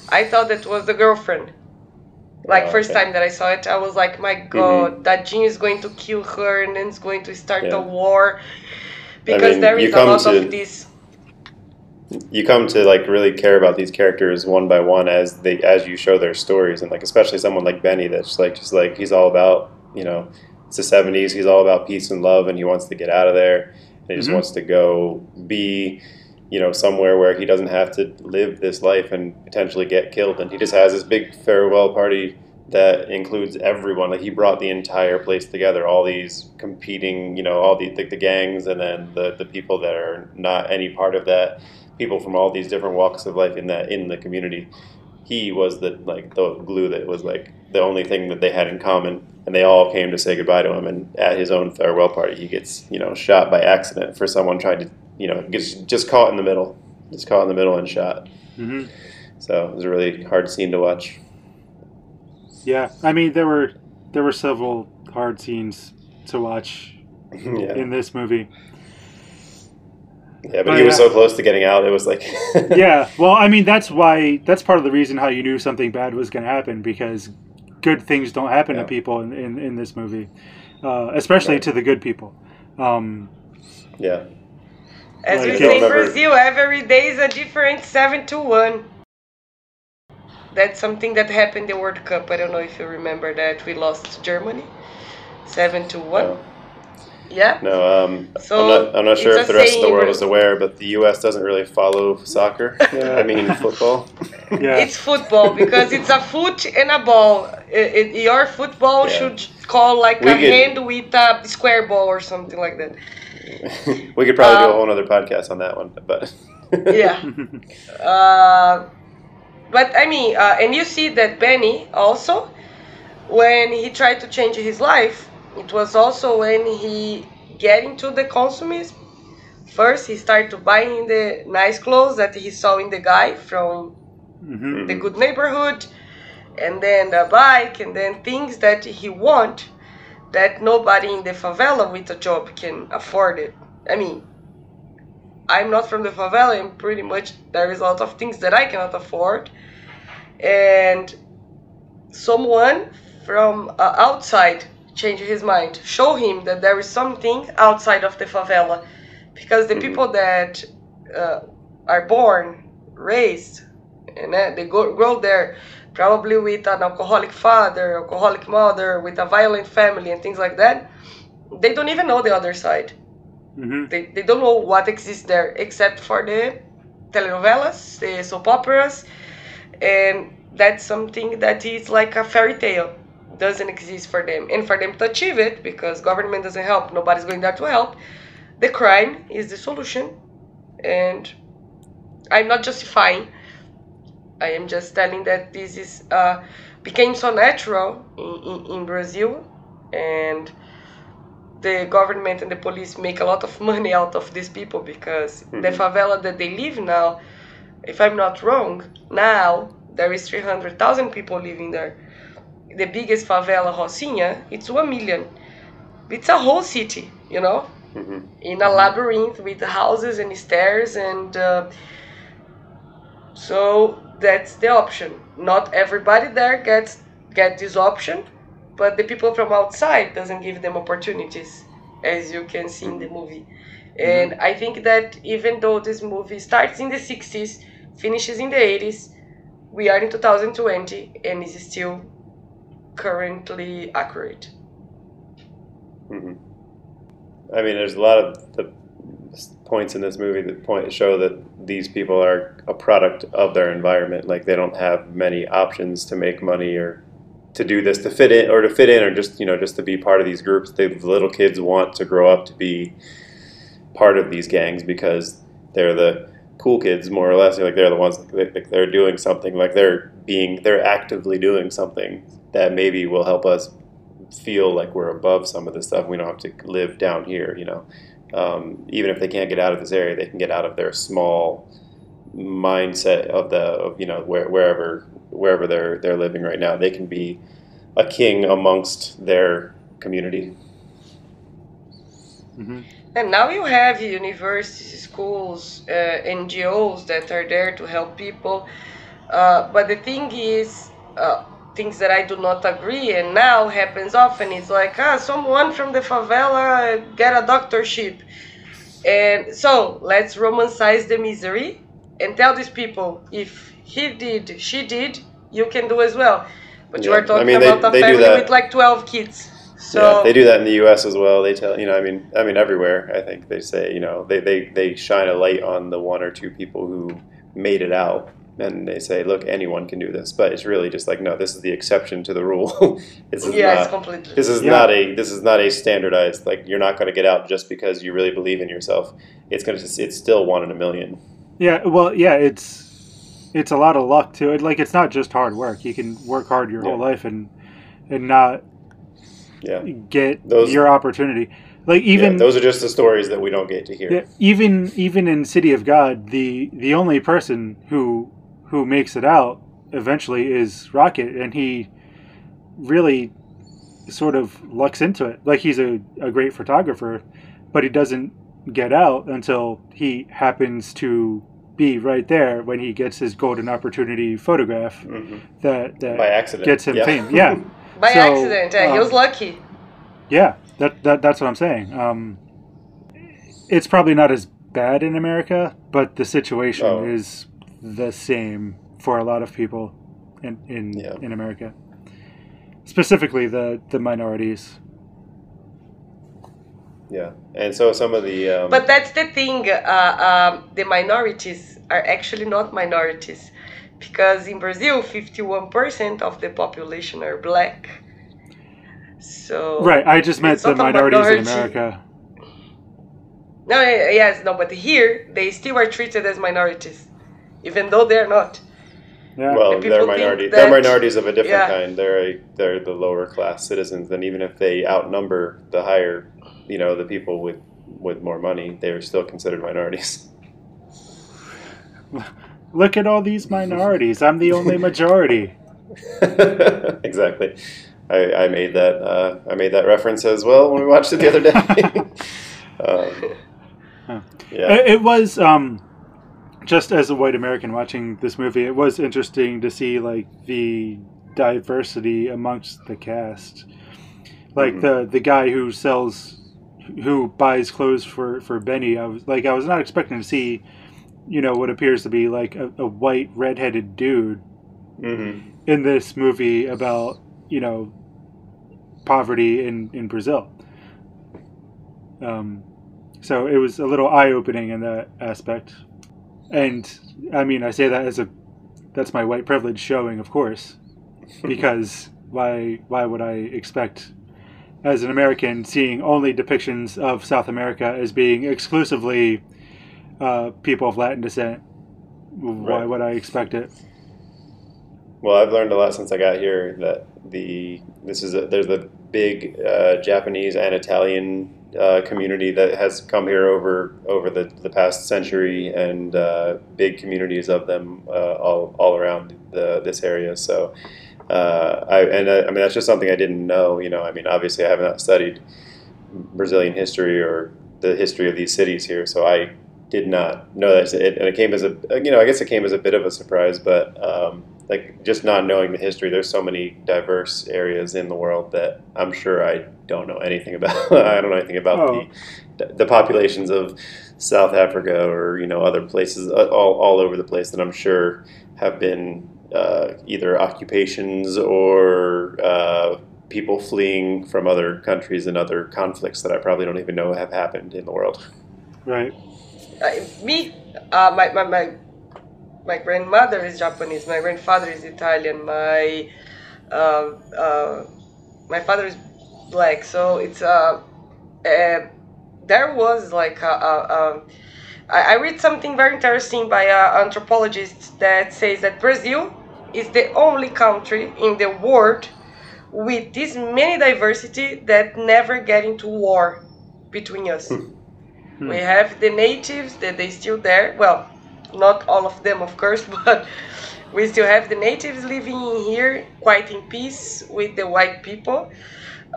Speaker 4: I thought that was the girlfriend. Like
Speaker 2: Oh,
Speaker 4: first
Speaker 2: okay.
Speaker 4: time that I saw it, I was like, my God, that Jean is going to kill her and then it's going to start
Speaker 2: Yeah.
Speaker 4: a war, because
Speaker 2: mean,
Speaker 4: there is a lot
Speaker 2: to-
Speaker 4: of this.
Speaker 2: You come to like really care about these characters one by one as they as you show their stories and like especially someone like Benny that's like just like he's all about you know it's the 70s he's all about peace and love and he wants to get out of there and he just
Speaker 3: Mhm.
Speaker 2: wants to go be you know somewhere where he doesn't have to live this life and potentially get killed and he just has this big farewell party that includes everyone like he brought the entire place together all these competing you know all the the, the gangs and then the the people that are not any part of that people from all these different walks of life in that in the community. He was the like the glue that was like the only thing that they had in common, and they all came to say goodbye to him. And at his own farewell party, he gets you know shot by accident for someone trying to you know gets just caught in the middle, just caught in the middle and shot.
Speaker 3: hmm
Speaker 2: So it was a really hard scene to watch.
Speaker 3: Yeah, I mean there were there were several hard scenes to watch
Speaker 2: yeah,
Speaker 3: in this movie.
Speaker 2: Yeah, but
Speaker 3: Oh,
Speaker 2: he was
Speaker 3: yeah.
Speaker 2: so close to getting out. It was like
Speaker 3: yeah, well, I mean that's why that's part of the reason how you knew something bad was going to happen because good things don't happen
Speaker 2: Yeah.
Speaker 3: to people in, in, in this movie, uh, especially
Speaker 2: Right.
Speaker 3: to the good people. Um,
Speaker 2: yeah.
Speaker 4: As
Speaker 3: Like,
Speaker 4: we
Speaker 3: I
Speaker 4: say in Brazil, every day is a different 7 to 1. That's something that happened in the World Cup. I don't know if you remember that. We lost to Germany 7 to 1.
Speaker 2: Oh.
Speaker 4: Yeah.
Speaker 2: No, um,
Speaker 4: So,
Speaker 2: I'm not. I'm not sure if the rest of the world
Speaker 4: where-
Speaker 2: is aware, but the U.S. doesn't really follow soccer.
Speaker 3: Yeah.
Speaker 2: I mean football.
Speaker 3: Yeah.
Speaker 4: It's football because it's a foot and a ball. I- I- your football
Speaker 2: Yeah.
Speaker 4: should call like
Speaker 2: We
Speaker 4: a
Speaker 2: could-
Speaker 4: hand with a square ball or something like that.
Speaker 2: we could probably do a
Speaker 4: Um,
Speaker 2: whole other podcast on that one, but
Speaker 4: Yeah. uh, but I mean, uh, and you see that Benny also, when he tried to change his life, it was also when he get into the consumism. First, he started to buying the nice clothes that he saw in the guy from
Speaker 3: hmm
Speaker 4: the good neighborhood, and then the bike, and then things that he want that nobody in the favela with a job can afford it. I mean, I'm not from the favela, and pretty much there is a lot of things that I cannot afford, and someone from uh, outside change his mind, show him that there is something outside of the favela, because the
Speaker 2: Mhm.
Speaker 4: people that uh, are born, raised, and uh, they go, grow there probably with an alcoholic father, alcoholic mother, with a violent family, and things like that. They don't even know the other side.
Speaker 3: hmm
Speaker 4: They, they don't know what exists there except for the telenovelas, the soap operas, and that's something that is like a fairy tale. Doesn't exist for them. And for them to achieve it, because government doesn't help, nobody's going there to help, the crime is the solution. And I'm not justifying. I am just telling that this is uh, became so natural in, in, in Brazil and the government and the police make a lot of money out of these people because the
Speaker 2: Mhm.
Speaker 4: favela that they live now, if I'm not wrong, now there is 300,000 people living there. The biggest favela, Rocinha, it's 1 million. It's a whole city, you know,
Speaker 2: Mhm.
Speaker 4: in a labyrinth with houses and stairs and uh, so that's the option. Not everybody there gets get this option, but the people from outside doesn't give them opportunities, as you can see in the movie. And I think that even though this movie starts in the 60s, finishes in the 80s, we are in 2020 and is still currently accurate.
Speaker 2: Mm-hmm. I mean, there's a lot of the points in this movie that point show that these people are a product of their environment. Like they don't have many options to make money or to do this to fit in or to fit in or just you know just to be part of these groups. The little kids want to grow up to be part of these gangs because they're the cool kids more or less. Like they're the ones like they're doing something. Like they're being they're actively doing something that maybe will help us feel like we're above some of this stuff. We don't have to live down here, you know. Um, even if they can't get out of this area, they can get out of their small mindset of the of, you know where, wherever wherever they're they're living right now. They can be a king amongst their community.
Speaker 3: hmm
Speaker 4: And now you have universities, schools, uh, NGOs that are there to help people. Uh, but the thing is, uh, things that I do not agree, and now happens often. It's like, ah, someone from the favela get a doctorship, and so let's romanticize the misery and tell these people if he did, she did, you can do as well. But you are talking
Speaker 2: I mean, they-
Speaker 4: about a family with like twelve kids. So
Speaker 2: yeah, they do that in the U.S. as well. They tell you know, I mean, I mean, everywhere. I think they say you know, they, they, they shine a light on the one or two people who made it out, and they say, look, anyone can do this. But it's really just like, no, this is the exception to the rule. this is
Speaker 4: yeah, it's
Speaker 2: not.
Speaker 4: completely.
Speaker 2: This is
Speaker 3: Yeah.
Speaker 2: not a this is not a standardized like you're not going to get out just because you really believe in yourself. It's going to it's still one in a million.
Speaker 3: Yeah, well, yeah, it's it's a lot of luck too. It, like it's not just hard work. You can work hard your whole life and and not
Speaker 2: Yeah.
Speaker 3: get
Speaker 2: Those-
Speaker 3: your opportunity. Like even
Speaker 2: yeah, those are just the stories that we don't get to hear.
Speaker 3: yeah, even even in City of God, the the only person who who makes it out eventually is Rocket, and he really sort of lucks into it. Like he's a, a great photographer, but he doesn't get out until he happens to be right there when he gets his golden opportunity photograph
Speaker 2: Mhm.
Speaker 3: that that
Speaker 2: By accident.
Speaker 3: gets him
Speaker 2: Yeah.
Speaker 3: fame. Yeah,
Speaker 4: By
Speaker 3: So,
Speaker 4: accident, yeah, he
Speaker 3: um,
Speaker 4: was lucky.
Speaker 3: yeah, that, that that's what I'm saying. Um, it's probably not as bad in America, but the situation
Speaker 2: Oh.
Speaker 3: is the same for a lot of people in in,
Speaker 2: Yeah.
Speaker 3: in America, specifically the the minorities.
Speaker 2: yeah. And so some of the um,
Speaker 4: But that's the thing. Uh, um, the minorities are actually not minorities, because in Brazil, fifty-one percent of the population are black. So
Speaker 3: Right. I just meant the
Speaker 4: not a
Speaker 3: minorities in. America.
Speaker 4: No, y- yes, no, but here they still are treated as minorities, even though they're not.
Speaker 3: Yeah.
Speaker 2: well, they're
Speaker 4: people think
Speaker 2: minority.
Speaker 4: that-
Speaker 2: they're minorities of a different
Speaker 4: yeah.
Speaker 2: kind. They're a, they're the lower class citizens, and even if they outnumber the higher, you know, the people with with more money, they're still considered minorities.
Speaker 3: Look at all these minorities. I'm the only majority.
Speaker 2: exactly. I, I made that uh, I made that reference as well when we watched it the other day. um,
Speaker 3: Huh.
Speaker 2: yeah.
Speaker 3: It, it was um, just as a white American watching this movie. It was interesting to see like the diversity amongst the cast. Like
Speaker 2: Mhm.
Speaker 3: the the guy who sells, who buys clothes for for Benny. I was like, I was not expecting to see, you know, what appears to be like a, a white redheaded dude
Speaker 2: hmm
Speaker 3: in this movie about you know poverty in in Brazil. Um, so it was a little eye opening in that aspect, and I mean I say that as a that's my white privilege showing, of course, because why why would I expect as an American seeing only depictions of South America as being exclusively uh, people of Latin descent? Why
Speaker 2: Right.
Speaker 3: would I expect it?
Speaker 2: Well, I've learned a lot since I got here that the this is a, there's a big uh, Japanese and Italian uh, community that has come here over over the, the past century, and uh, big communities of them uh, all all around the, this area. So, uh, I and uh, I mean that's just something I didn't know. You know, I mean obviously I have not studied Brazilian history or the history of these cities here, so I did not know that, it, and it came as a you know I guess it came as a bit of a surprise, but um, like just not knowing the history. There's so many diverse areas in the world that I'm sure I don't know anything about. I don't know anything about
Speaker 3: Oh.
Speaker 2: the the populations of South Africa or you know other places uh, all all over the place that I'm sure have been uh, either occupations or uh, people fleeing from other countries and other conflicts that I probably don't even know have happened in the world.
Speaker 3: Right.
Speaker 4: uh, me, uh, my, my, my, my grandmother is Japanese, my grandfather is Italian, my, uh, uh, my father is black. So it's, uh, uh, there was like, a, a, um, I, I read something very interesting by an anthropologist that says that Brazil is the only country in the world with this many diversity that never get into war between us. We have the natives that they still there. Well, not all of them, of course, but we still have the natives living in here quite in peace with the white people.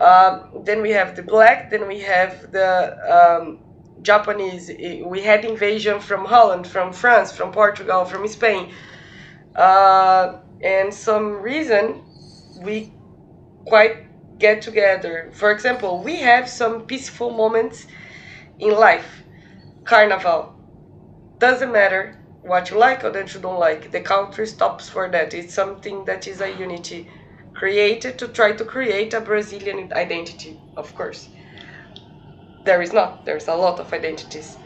Speaker 4: Um, then we have the black. Then we have the um, Japanese. We had invasion from Holland, from France, from Portugal, from Spain, uh, and some reason we quite get together. For example, we have some peaceful moments in life. Carnival. Doesn't matter what you like or that you don't like. The country stops for that. It's something that is a unity created to try to create a Brazilian identity, of course. There is not. There's a lot of identities.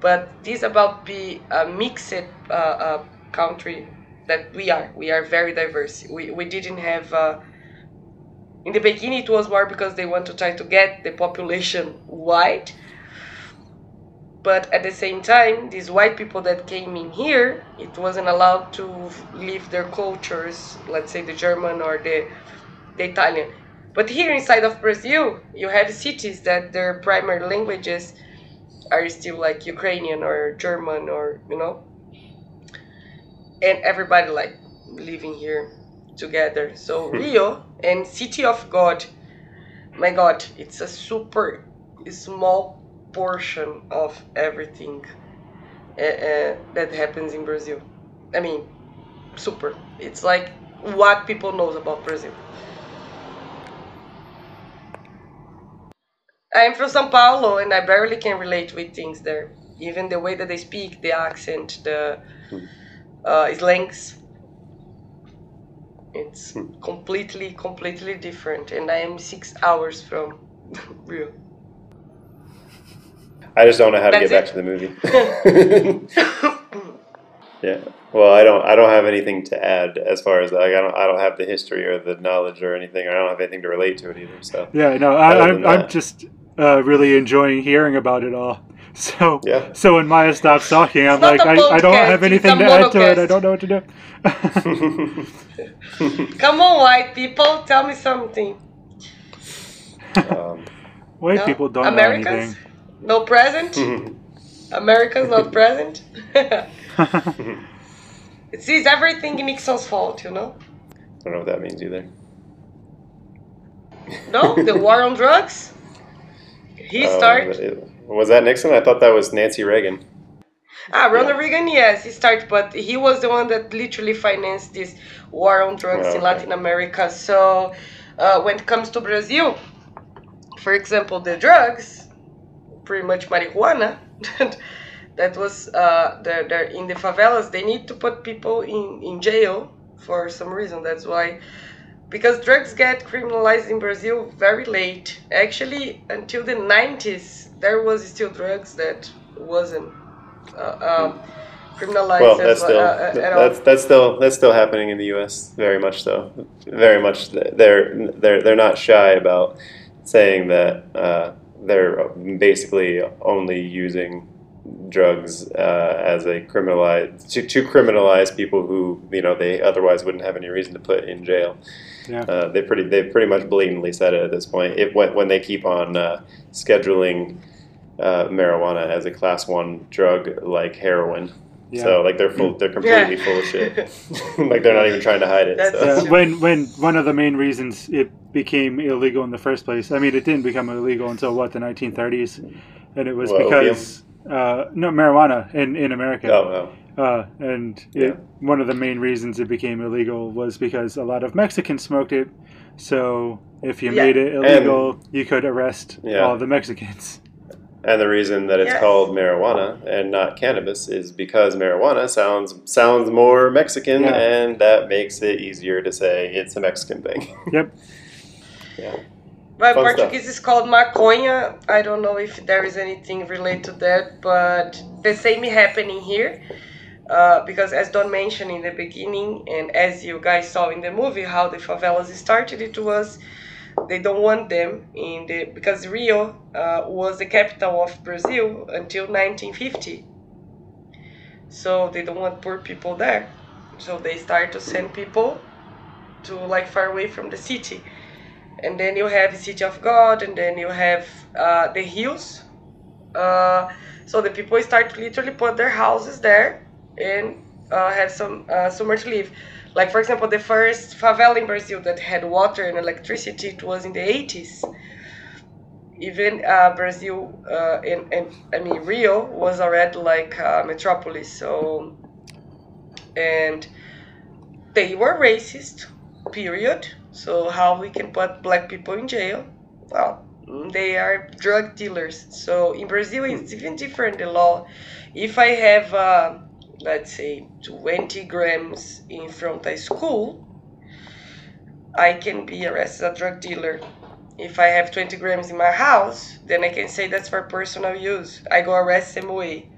Speaker 4: But this about be a mixed uh, uh, country that we are. We are very diverse. We, we didn't have. Uh, in the beginning, it was more because they want to try to get the population white but at the same time these white people that came in here it wasn't allowed to leave their cultures let's say the german or the, the italian. But here inside of brazil you have cities that their primary languages are still like ukrainian or german or you know and everybody like living here together. So hmm. rio and city of god my god it's a super small portion of everything uh, uh, that happens in Brazil. I mean, super. It's like what people knows about Brazil. I'm from São Paulo and I barely can relate with things there. Even the way that they speak, the accent, the uh, slangs. It's completely, completely different. And I am six hours from Rio.
Speaker 2: I just don't know how to
Speaker 4: That's
Speaker 2: get back to the movie. yeah. Well, I don't. I don't have anything to add as far as like I don't. I don't have the history or the knowledge or anything. Or I don't have anything to relate to it either. So
Speaker 3: Yeah, no, I,
Speaker 2: Other
Speaker 3: I'm,
Speaker 2: than
Speaker 3: I'm just uh, really enjoying hearing about it all. So,
Speaker 2: Yeah.
Speaker 3: so when Maia stops talking, I'm
Speaker 4: It's not
Speaker 3: like,
Speaker 4: a
Speaker 3: I, I don't have anything to add to it. I don't know what to do.
Speaker 4: Come on, white people, tell me something.
Speaker 2: um,
Speaker 3: White
Speaker 4: No?
Speaker 3: people don't know anything.
Speaker 4: No present? America's not present? it sees everything Nixon's fault, you know?
Speaker 2: I don't know what that means either.
Speaker 4: No, the war on drugs. He
Speaker 2: Um,
Speaker 4: started.
Speaker 2: it- was that Nixon? I thought that was Nancy Reagan.
Speaker 4: Ah, Ronald
Speaker 2: Yeah.
Speaker 4: Reagan, yes, he started, but he was the one that literally financed this war on drugs
Speaker 2: Oh,
Speaker 4: in. Latin America. So, uh, when it comes to Brazil, for example, the drugs, pretty much marijuana, that was uh, they're, they're in the favelas. They need to put people in in jail for some reason. That's why. Because drugs get criminalized in Brazil very late. Actually, until the 90s, there was still drugs that wasn't uh, um, criminalized
Speaker 2: Well,
Speaker 4: as,
Speaker 2: that's still
Speaker 4: uh, at all.
Speaker 2: that's that's still that's still happening in the U.S. Very much so. Very much. They're they're they're not shy about saying that uh, they're basically only using drugs uh, as a criminalize to, to criminalize people who you know they otherwise wouldn't have any reason to put in jail.
Speaker 3: Yeah.
Speaker 2: Uh, they pretty they pretty much blatantly said it at this point. It when, when they keep on uh, scheduling uh, marijuana as a class one drug like heroin.
Speaker 3: Yeah.
Speaker 2: So like they're full, they're completely
Speaker 4: Yeah.
Speaker 2: full of shit. like they're not even trying to hide it.
Speaker 4: That's-
Speaker 2: so.
Speaker 3: Yeah, when when one of the main reasons it became illegal in the first place. I mean, it didn't become illegal until what the 1930s, and it was
Speaker 2: What,
Speaker 3: because uh, no marijuana in in America.
Speaker 2: Oh,
Speaker 3: Uh, and
Speaker 2: Yeah.
Speaker 3: it, one of the main reasons it became illegal was because a lot of Mexicans smoked it. So if you
Speaker 4: Yeah.
Speaker 3: made it illegal, you could arrest
Speaker 2: Yeah.
Speaker 3: all the Mexicans.
Speaker 2: And the reason that it's
Speaker 4: Yes.
Speaker 2: called marijuana and not cannabis is because marijuana sounds sounds more Mexican,
Speaker 3: Yeah.
Speaker 2: and that makes it easier to say it's a Mexican thing.
Speaker 3: Yep.
Speaker 2: yeah.
Speaker 4: But
Speaker 2: Fun
Speaker 4: Portuguese is called maconha. I don't know if there is anything related to that, but the same happening here. Uh, because as Don mentioned in the beginning, and as you guys saw in the movie, how the favelas started, it was they don't want them in the because Rio uh, was the capital of Brazil until 1950. So they don't want poor people there. So they start to send people to like far away from the city and then you have the City of God, and then you have uh, the hills. Uh, so the people start to literally put their houses there and uh, have some uh, somewhere to live. Like for example, the first favela in Brazil that had water and electricity it was in the 80s. Even uh, Brazil uh, and I mean Rio was already like a metropolis. So and they were racist period. So how we can put black people in jail? Well, they are drug dealers. So in Brazil, it's even different. The law. If I have, uh, let's say, 20 grams in front of school, I can be arrested as a drug dealer. If I have 20 grams in my house, then I can say that's for personal use. I go arrest them away.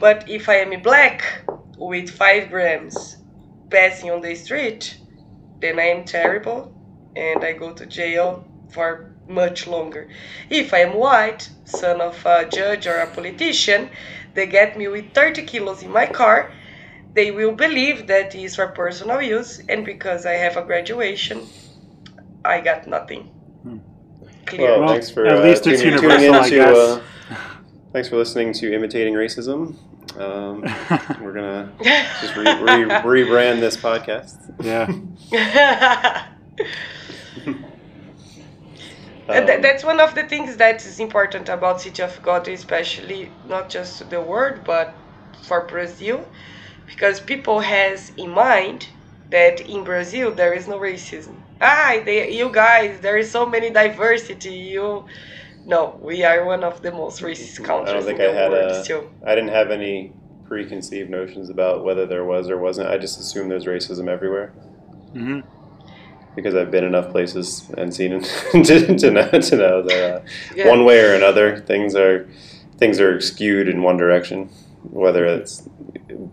Speaker 4: But if I am black with 5 grams passing on the street, then I am terrible and I go to jail for much longer. If I am white, son of a judge or a politician, they get me with 30 kilos in my car, they will believe that is for personal use, and because I have a graduation, I got nothing. Clear.
Speaker 2: Well,
Speaker 3: Well,
Speaker 2: thanks for
Speaker 3: at
Speaker 2: uh,
Speaker 3: least it's
Speaker 2: tuning, tuning
Speaker 3: universal, I guess.
Speaker 2: Uh, thanks for listening to imitating racism. Um, we're gonna just re- re- rebrand this podcast.
Speaker 3: yeah.
Speaker 4: And th-
Speaker 2: Um,
Speaker 4: that's one of the things that is important about City of God, especially not just to the world, but for Brazil, because people has in mind that in Brazil there is no racism. Ah, they, you guys, there is so many diversity. You, no, we are one of the most racist
Speaker 2: I don't
Speaker 4: countries
Speaker 2: think
Speaker 4: in
Speaker 2: I
Speaker 4: the
Speaker 2: had
Speaker 4: world
Speaker 2: a.
Speaker 4: still.
Speaker 2: I didn't have any preconceived notions about whether there was or wasn't. I just assumed there's racism everywhere
Speaker 3: hmm
Speaker 2: because I've been enough places and seen it to, to know to know that uh,
Speaker 4: Yeah.
Speaker 2: one way or another things are things are skewed in one direction, whether it's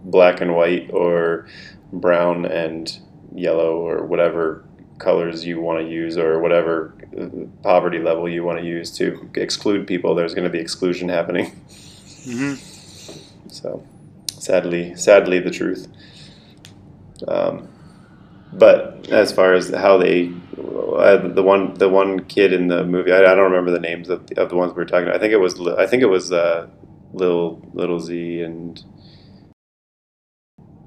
Speaker 2: black and white or brown and yellow or whatever colors you want to use or whatever uh, poverty level you want to use to exclude people. There's going to be exclusion happening.
Speaker 3: hmm
Speaker 2: So, sadly, sadly, the truth. Um, but as far as how they, uh, the one the one kid in the movie, I, I don't remember the names of the, of the ones we were talking about. I think it was I think it was uh, Lil Little Z and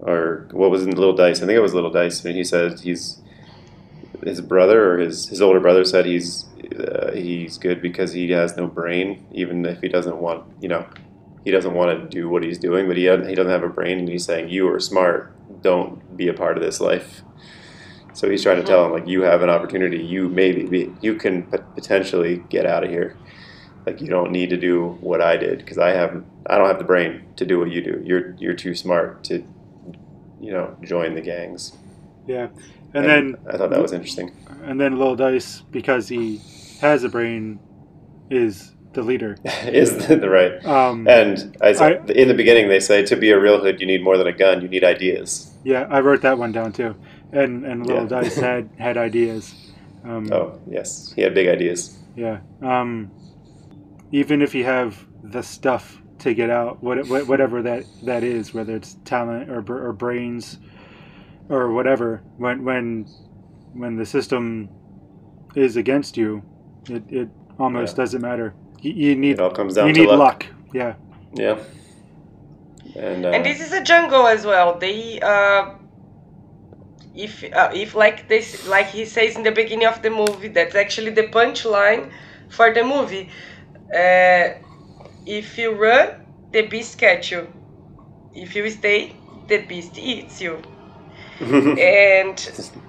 Speaker 2: or what was in Little Dice? I think it was Little Dice, and he said he's his brother or his his older brother said he's uh, he's good because he has no brain, even if he doesn't want you know he doesn't want to do what he's doing, but he he doesn't have a brain, and he's saying you are smart, don't be a part of this life. So he's trying to tell him like you have an opportunity, you maybe be, you can potentially get out of here. Like you don't need to do what I did because I have I don't have the brain to do what you do. You're you're too smart to you know join the gangs.
Speaker 3: Yeah, and then
Speaker 2: I thought that was interesting.
Speaker 3: and then Lil Dice because he has a brain is the leader.
Speaker 2: Is the right.
Speaker 3: Um,
Speaker 2: And I, said, in the beginning, they say to be a real hood, you need more than a gun. You need ideas.
Speaker 3: yeah, I wrote that one down too. And and Lil
Speaker 2: Yeah.
Speaker 3: Dice had had ideas. Um,
Speaker 2: Oh yes, he had big ideas.
Speaker 3: Yeah. Um, even if you have the stuff to get out, what, what- whatever that, that is, whether it's talent or, or brains or whatever, when when when the system is against you, it, it almost
Speaker 2: Yeah.
Speaker 3: doesn't matter. You, you need
Speaker 2: It all comes down
Speaker 3: you
Speaker 2: to
Speaker 3: need
Speaker 2: luck.
Speaker 3: luck. Yeah.
Speaker 2: Yeah. And, uh,
Speaker 4: and this is a jungle as well. They uh, if uh, if like this like he says in the beginning of the movie, that's actually the punchline for the movie. Uh, if you run, the beast catch you. If you stay, the beast eats you. and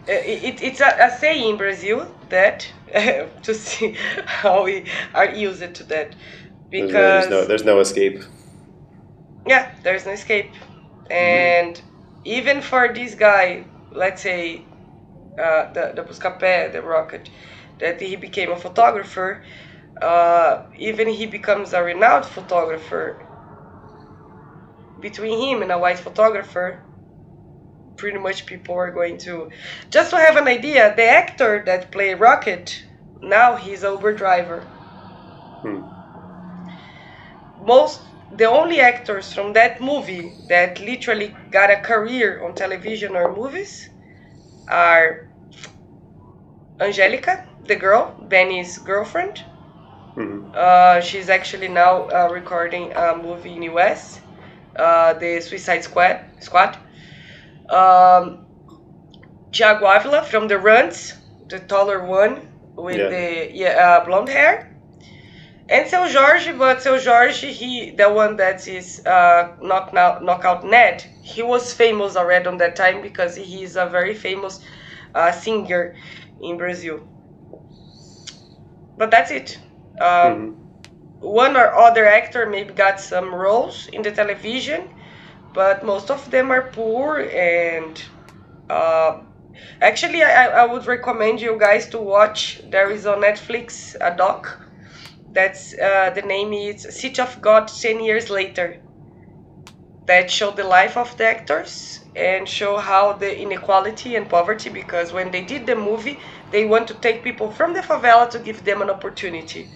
Speaker 4: uh, it, it's a, a saying in Brazil that to see how we are used to that because
Speaker 2: there's no there's no escape.
Speaker 4: yeah, there's no escape. And even for this guy, let's say uh, the the Buscapé, the rocket, that he became a photographer. Uh, even he becomes a renowned photographer. Between him and a white photographer, pretty much people are going to. Just to have an idea, the actor that played Rocket, now he's Uber driver.
Speaker 2: Hmm.
Speaker 4: Most the only actors from that movie that literally got a career on television or movies are Angelica, the girl, Benny's girlfriend.
Speaker 2: Mhm.
Speaker 4: Uh, she's actually now uh, recording a movie in the US, uh, the Suicide Squad. Squad. Um, Avila from the Runs, the taller one with
Speaker 2: Yeah.
Speaker 4: the yeah, uh, blonde hair. And Seu Jorge, but Seu Jorge, he the one that is uh, knock out, knockout Ned. He was famous already on that time because he is a very famous uh, singer in Brazil. But that's it. Um,
Speaker 2: Mhm.
Speaker 4: one or other actor maybe got some roles in the television, but most of them are poor and uh, actually I, I would recommend you guys to watch there is on Netflix a doc that's uh, the name is City of God 10 years later that show the life of the actors and show how the inequality and poverty because when they did the movie they want to take people from the favela to give them an opportunity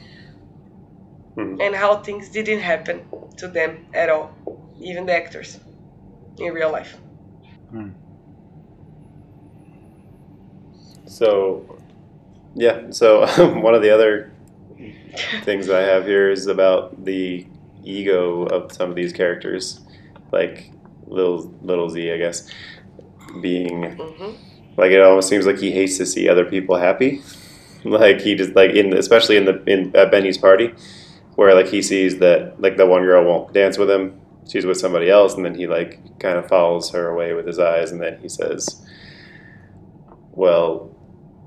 Speaker 2: Mhm.
Speaker 4: and how things didn't happen to them at all, even the actors in real life.
Speaker 2: So, yeah. So one of the other things that I have here is about the ego of some of these characters, like little little Z, I guess, being
Speaker 4: hmm
Speaker 2: like it almost seems like he hates to see other people happy. Like he just like in especially in the in at Benny's party, where like he sees that like the one girl won't dance with him, she's with somebody else, and then he like kind of follows her away with his eyes, and then he says, "Well,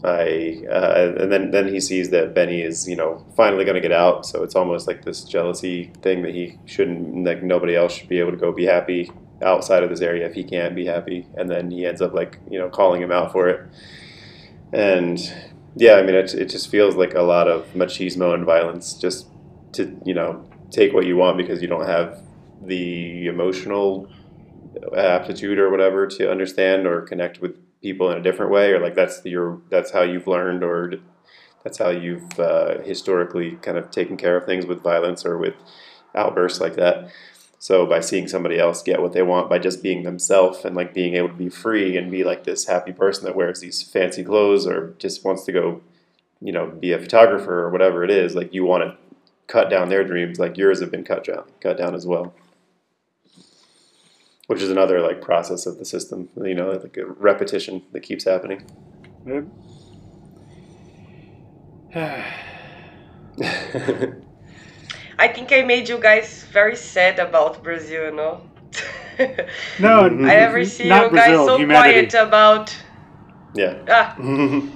Speaker 2: I," uh, and then then he sees that Benny is you know finally going to get out, so it's almost like this jealousy thing that he shouldn't like nobody else should be able to go be happy outside of this area if he can't be happy, and then he ends up like you know calling him out for it, and yeah, I mean it, it just feels like a lot of machismo and violence just to you know take what you want because you don't have the emotional aptitude or whatever to understand or connect with people in a different way, or like that's your that's how you've learned or that's how you've uh, historically kind of taken care of things with violence or with outbursts like that. So by seeing somebody else get what they want by just being themselves and like being able to be free and be like this happy person that wears these fancy clothes or just wants to go, you know, be a photographer or whatever it is, like you want to cut down their dreams, like yours have been cut down, cut down as well. Which is another like process of the system, you know, like a repetition that keeps happening.
Speaker 3: Yep.
Speaker 4: I think I made you guys very sad about Brazil, You know.
Speaker 3: No,
Speaker 4: I never see you guys
Speaker 3: Brazil,
Speaker 4: so
Speaker 3: humanity.
Speaker 4: quiet about.
Speaker 2: yeah.
Speaker 4: Ah,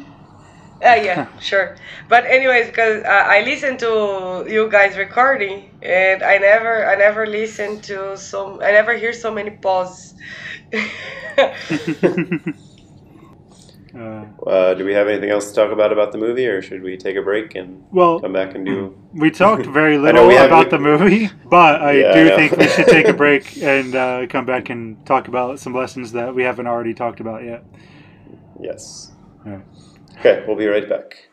Speaker 4: ah, yeah, sure. But anyways, because uh, I listen to you guys recording, and I never, I never listen to some, I never hear so many pauses.
Speaker 3: uh,
Speaker 2: Uh, do we have anything else to talk about about the movie, or should we take a break and
Speaker 3: well,
Speaker 2: come back and do?
Speaker 3: we talked very little
Speaker 2: we have-
Speaker 3: about the movie, but I
Speaker 2: Yeah,
Speaker 3: do
Speaker 2: know.
Speaker 3: think we should take a break and uh, come back and talk about some lessons that we haven't already talked about yet.
Speaker 2: Yes.
Speaker 3: Alright.
Speaker 2: Okay, we'll be right back.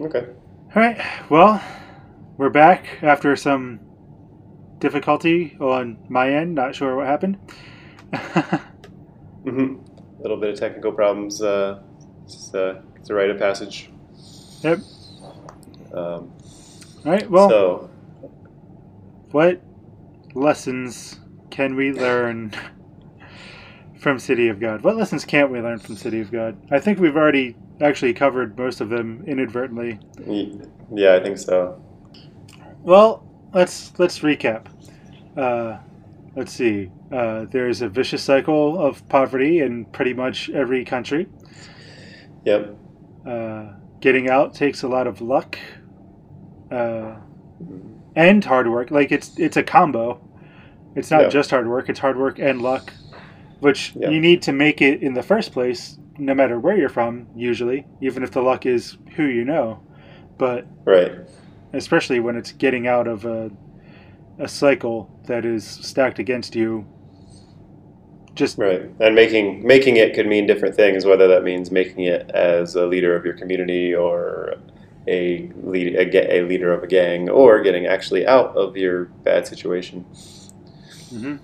Speaker 2: Okay.
Speaker 3: All right. Well, we're back after some difficulty on my end. Not sure what happened.
Speaker 2: hmm A little bit of technical problems. Uh, it's, uh, it's a rite of passage.
Speaker 3: yep.
Speaker 2: Um,
Speaker 3: All right. Well,
Speaker 2: so,
Speaker 3: what lessons can we learn from City of God? What lessons can't we learn from City of God? I think we've already actually covered most of them inadvertently.
Speaker 2: yeah, I think so.
Speaker 3: Well, let's let's recap. Uh, let's see. Uh, there's a vicious cycle of poverty in pretty much every country.
Speaker 2: Yep.
Speaker 3: Uh, getting out takes a lot of luck uh, and hard work. Like it's it's a combo. It's not
Speaker 2: Yeah.
Speaker 3: just hard work; it's hard work and luck, which
Speaker 2: Yeah.
Speaker 3: you need to make it in the first place, no matter where you're from. Usually, even if the luck is who you know, but
Speaker 2: Right.
Speaker 3: especially when it's getting out of a a cycle that is stacked against you. Just
Speaker 2: Right. And making making it could mean different things, whether that means making it as a leader of your community or a lead a, a leader of a gang or getting actually out of your bad situation.
Speaker 3: Mm-hmm.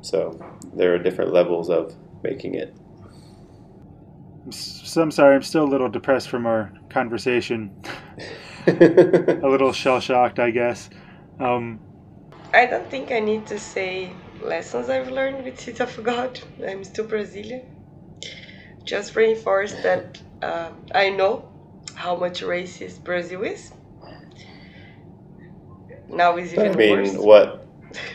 Speaker 2: So there are different levels of making it.
Speaker 3: So I'm sorry, I'm still a little depressed from our conversation. a little shell shocked, I guess. Um,
Speaker 4: I don't think I need to say lessons I've learned with City of God. I'm still Brazilian. Just reinforce that uh, I know how much racist Brazil is. Now is
Speaker 2: I mean,
Speaker 4: worse.
Speaker 2: what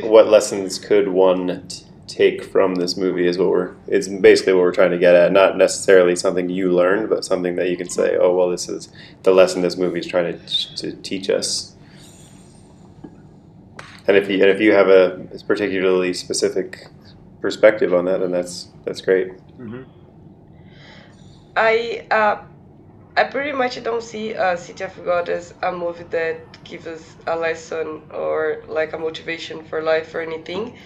Speaker 2: what lessons could one t- take from this movie is what we're it's basically what we're trying to get at. Not necessarily something you learned, but something that you can say, oh well, this is the lesson this movie is trying to to teach us. And if you and if you have a particularly specific perspective on that, then that's that's great.
Speaker 3: mhm.
Speaker 4: I uh, I pretty much don't see uh, City of God as a movie that gives us a lesson or like a motivation for life or anything.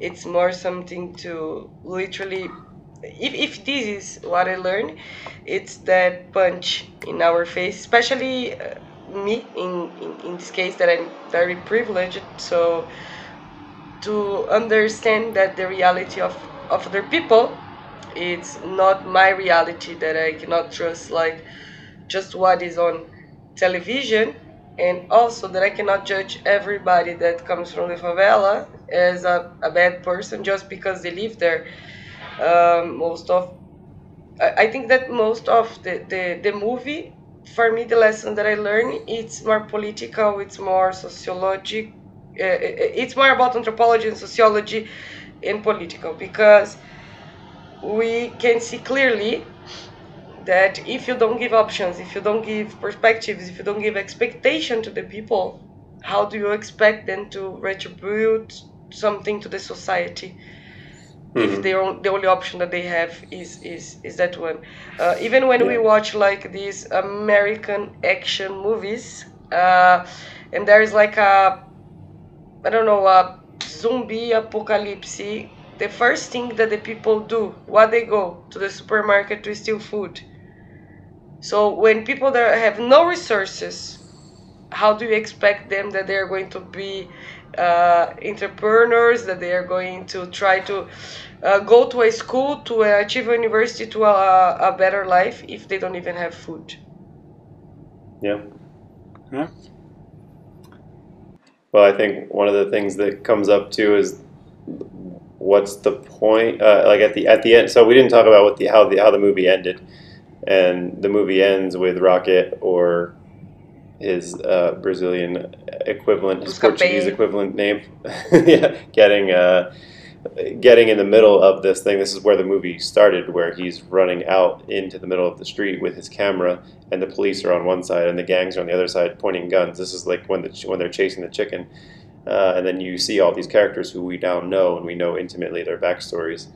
Speaker 4: It's more something to literally, if, if this is what I learned, it's that punch in our face, especially uh, me in, in, in this case that I'm very privileged. So to understand that the reality of, of other people it's not my reality that I cannot trust like just what is on television and also that I cannot judge everybody that comes from the favela as a, a bad person just because they live there. Um, most of I, I think that most of the, the, the movie for me the lesson that I learned it's more political, it's more sociologic uh, it's more about anthropology and sociology and political because we can see clearly that if you don't give options, if you don't give perspectives, if you don't give expectation to the people, how do you expect them to retribute something to the society? If
Speaker 2: Mhm.
Speaker 4: the, the only option that they have is is, is that one. Uh, even when we watch like these American action movies, uh, and there is like a I don't know, a zombie apocalypse, the first thing that the people do, what they go to the supermarket to steal food. So when people there have no resources, how do you expect them that they are going to be uh, entrepreneurs, that they are going to try to uh, go to a school to achieve a university to a, a better life if they don't even have food?
Speaker 2: Yeah.
Speaker 3: Yeah.
Speaker 2: Well, I think one of the things that comes up too is what's the point? Uh, like at the at the end. So we didn't talk about what the how the how the movie ended, and the movie ends with Rocket or his uh, Brazilian equivalent, his Portuguese equivalent name, yeah, getting uh, getting in the middle of this thing. This is where the movie started, where he's running out into the middle of the street with his camera, and the police are on one side and the gangs are on the other side pointing guns. This is like when the when they're chasing the chicken, uh, and then you see all these characters who we now know and we know intimately their backstories,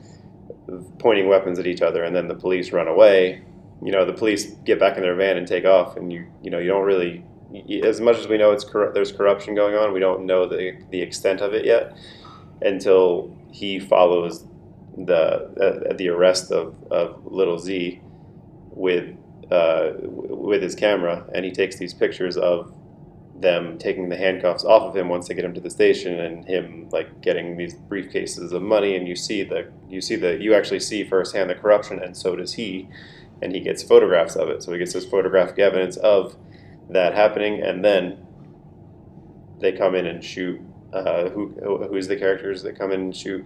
Speaker 2: pointing weapons at each other, and then the police run away. You know, the police get back in their van and take off, and you you know you don't really. As much as we know it's corru- there's corruption going on, we don't know the the extent of it yet until he follows the uh, the arrest of, of little Z with uh, with his camera, and he takes these pictures of them taking the handcuffs off of him once they get him to the station, and him like getting these briefcases of money, and you see the you see the you actually see firsthand the corruption, and so does he, and he gets photographs of it, so he gets this photographic evidence of that happening, and then they come in and shoot. Uh, who who's the characters that come in and shoot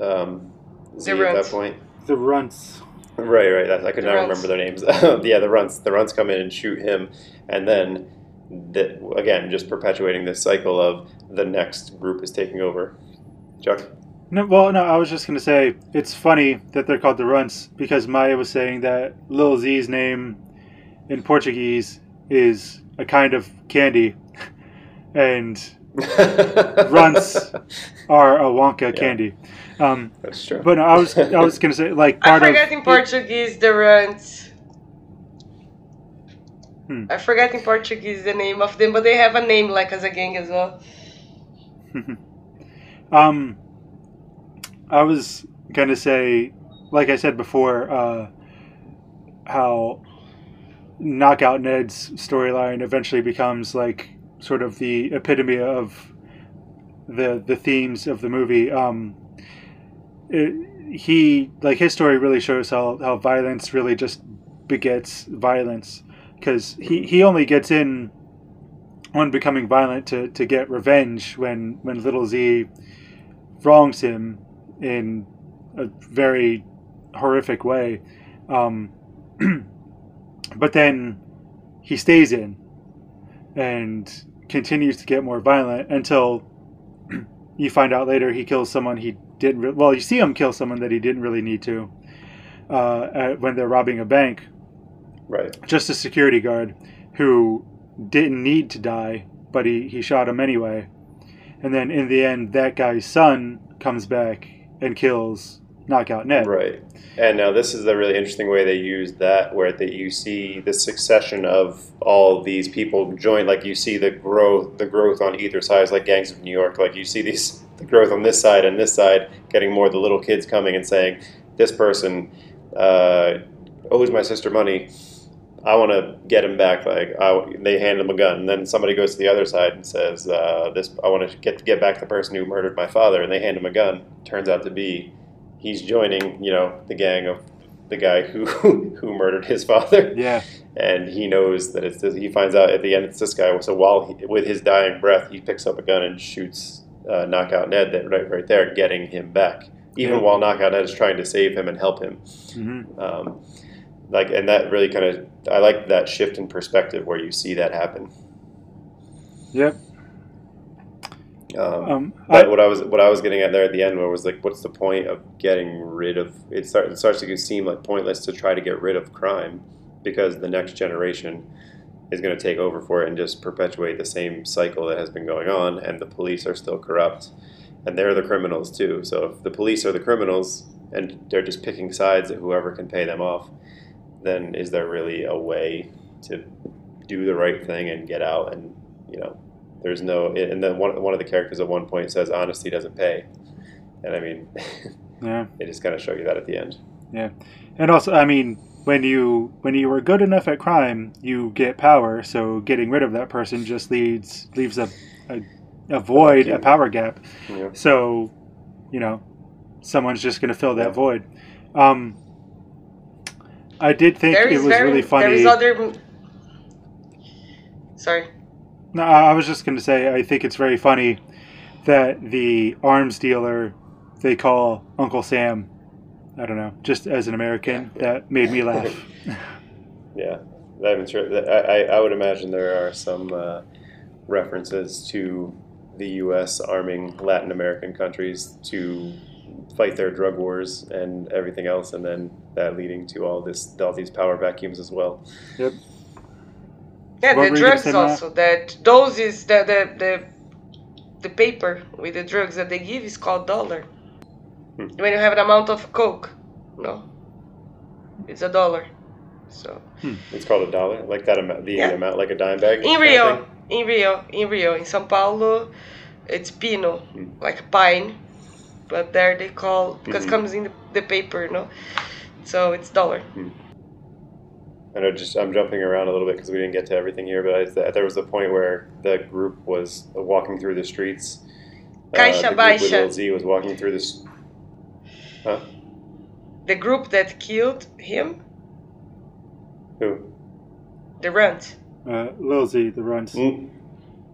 Speaker 2: um, Z
Speaker 4: The
Speaker 2: at that point?
Speaker 3: The runts.
Speaker 2: Right, right. That, I could
Speaker 4: The
Speaker 2: not
Speaker 4: Runts.
Speaker 2: remember their names. yeah, the runts. The runts come in and shoot him, and then the, again, just perpetuating this cycle of the next group is taking over. Chuck.
Speaker 3: No, well, no, I was just gonna say it's funny that they're called the runts because Maia was saying that Lil Z's name in Portuguese is a kind of candy, and Runts are a Wonka
Speaker 2: Yeah.
Speaker 3: candy. Um,
Speaker 2: That's true.
Speaker 3: but no, I was I was gonna say like
Speaker 4: I
Speaker 3: part
Speaker 4: forget
Speaker 3: of
Speaker 4: in Portuguese the runts.
Speaker 3: Hmm.
Speaker 4: I forget in Portuguese the name of them, but they have a name like as a gang as well.
Speaker 3: Um, I was gonna say, like I said before, uh, how Knockout Ned's storyline eventually becomes like sort of the epitome of the the themes of the movie. Um, it, he like his story really shows how how violence really just begets violence because he he only gets in on becoming violent to, to get revenge when when little Z wrongs him in a very horrific way. Um, but then he stays in and continues to get more violent until you find out later he kills someone he didn't. Re- well, you see him kill someone that he didn't really need to uh, at, when they're robbing a bank
Speaker 2: right.
Speaker 3: just a security guard who didn't need to die, but he, he shot him anyway. And then in the end, that guy's son comes back and kills Knockout Ned.
Speaker 2: Right. And now this is the really interesting way they use that, where that you see the succession of all these people join. Like you see the growth, the growth on either side, like Gangs of New York. Like you see these the growth on this side and this side, getting more the little kids coming and saying, "This person uh, owes my sister money. I want to get him back." Like I, they hand him a gun, and then somebody goes to the other side and says, uh, "This I want to get get back the person who murdered my father," and they hand him a gun. Turns out to be he's joining, you know, the gang of the guy who who murdered his father,
Speaker 3: Yeah,
Speaker 2: and he knows that it's this, he finds out at the end it's this guy. So while he, with his dying breath, he picks up a gun and shoots uh, knockout Ned that right right there, getting him back. Even
Speaker 3: Yeah.
Speaker 2: while knockout Ned is trying to save him and help him,
Speaker 3: hmm
Speaker 2: um, like and that really kind of I like that shift in perspective where you see that happen.
Speaker 3: yep.
Speaker 2: Um,
Speaker 3: Um,
Speaker 2: But
Speaker 3: I,
Speaker 2: what I was what I was getting at there at the end was like, what's the point of getting rid of? It, start, it starts to seem like pointless to try to get rid of crime because the next generation is going to take over for it and just perpetuate the same cycle that has been going on, and the police are still corrupt, and they're the criminals too. So if the police are the criminals and they're just picking sides at whoever can pay them off, then is there really a way to do the right thing and get out? And you know, there's no. And then one one of the characters at one point says, "Honesty doesn't pay," and I mean,
Speaker 3: Yeah.
Speaker 2: they just kind of show you that at the end.
Speaker 3: Yeah, and also, I mean, when you when you are good enough at crime, you get power. So getting rid of that person just leads leaves a a, a void, a power gap.
Speaker 2: Yeah.
Speaker 3: So, you know, someone's just going to fill that
Speaker 2: Yeah.
Speaker 3: void. Um, I did think
Speaker 4: There
Speaker 3: it
Speaker 4: is
Speaker 3: was
Speaker 4: very,
Speaker 3: really funny.
Speaker 4: There is other. Sorry.
Speaker 3: No, I was just going to say I think it's very funny that the arms dealer they call Uncle Sam. I don't know, just as an American, that made me laugh.
Speaker 2: Yeah, I'm sure. I I would imagine there are some uh, references to the U.S. arming Latin American countries to fight their drug wars and everything else, and then that leading to all this all these power vacuums as well.
Speaker 3: yep.
Speaker 4: Yeah,
Speaker 3: What
Speaker 4: the
Speaker 3: were
Speaker 4: drugs
Speaker 3: say, Maia?
Speaker 4: also. That those is the the the the paper with the drugs that they give is called dollar.
Speaker 2: Hmm.
Speaker 4: When you have an amount of coke, no, it's a dollar. So
Speaker 2: It's called a dollar, like that amount, the
Speaker 4: Yeah.
Speaker 2: amount, like a dime bag.
Speaker 4: in Rio, in Rio, in Rio, in São Paulo, it's pino,
Speaker 2: Hmm.
Speaker 4: like pine, but there they call because
Speaker 2: Mhm.
Speaker 4: comes in the, the paper, no. So it's dollar.
Speaker 2: I know, just I'm jumping around a little bit because we didn't get to everything here, but I, there was a point where the group was walking through the streets.
Speaker 4: Caixa
Speaker 2: the group with
Speaker 4: Baixa.
Speaker 2: Lil Z was walking through this. Huh?
Speaker 4: The group that killed him,
Speaker 2: Who?
Speaker 4: the runt.
Speaker 3: Uh, Lil Z, the runts.
Speaker 2: N-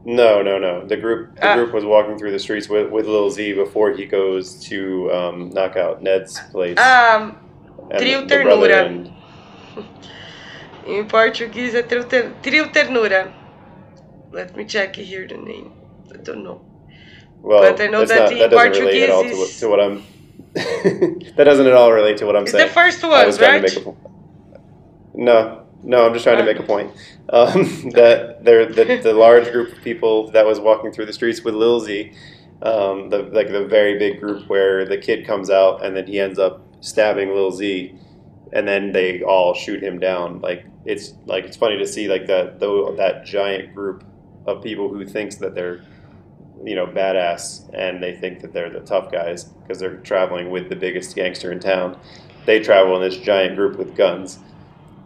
Speaker 2: No, no, no. The group the
Speaker 4: Ah.
Speaker 2: group was walking through the streets with, with Lil Z before he goes to um, knock out Ned's place.
Speaker 4: Um,
Speaker 2: and
Speaker 4: Trio
Speaker 2: the- the brother
Speaker 4: Ternura.
Speaker 2: and-
Speaker 4: Em Portuguese, é trio, ter, trio ternura. Let me check here the name. I don't know.
Speaker 2: well,
Speaker 4: But I know that
Speaker 2: not,
Speaker 4: the
Speaker 2: that doesn't relate at all to what, to what I'm. that doesn't at all relate to what I'm
Speaker 4: It's
Speaker 2: saying.
Speaker 4: the first
Speaker 2: I was trying
Speaker 4: right?
Speaker 2: to make a No, no, I'm just trying to
Speaker 4: Ah.
Speaker 2: make a point. Um, that there, the, the large group of people that was walking through the streets with Lil Z, um, the like the very big group where the kid comes out and then he ends up stabbing Lil Z, and then they all shoot him down. Like it's like it's funny to see like that though that giant group of people who thinks that they're you know badass and they think that they're the tough guys because they're traveling with the biggest gangster in town. They travel in this giant group with guns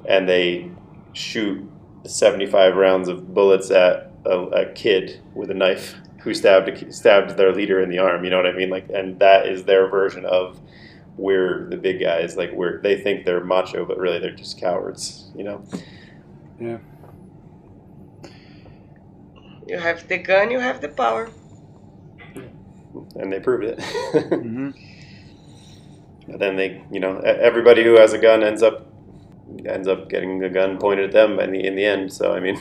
Speaker 2: and they shoot 75 rounds of bullets at a, a kid with a knife who stabbed stabbed their leader in the arm. You know what I mean? Like, and that is their version of we're the big guys. Like, we're they think they're macho, but really they're just cowards. You know?
Speaker 3: Yeah.
Speaker 4: You have the gun, you have the power.
Speaker 2: And they proved it.
Speaker 3: hmm
Speaker 2: but then they, you know, e- everybody who has a gun ends up ends up getting a gun pointed at them in the in the end. So I mean,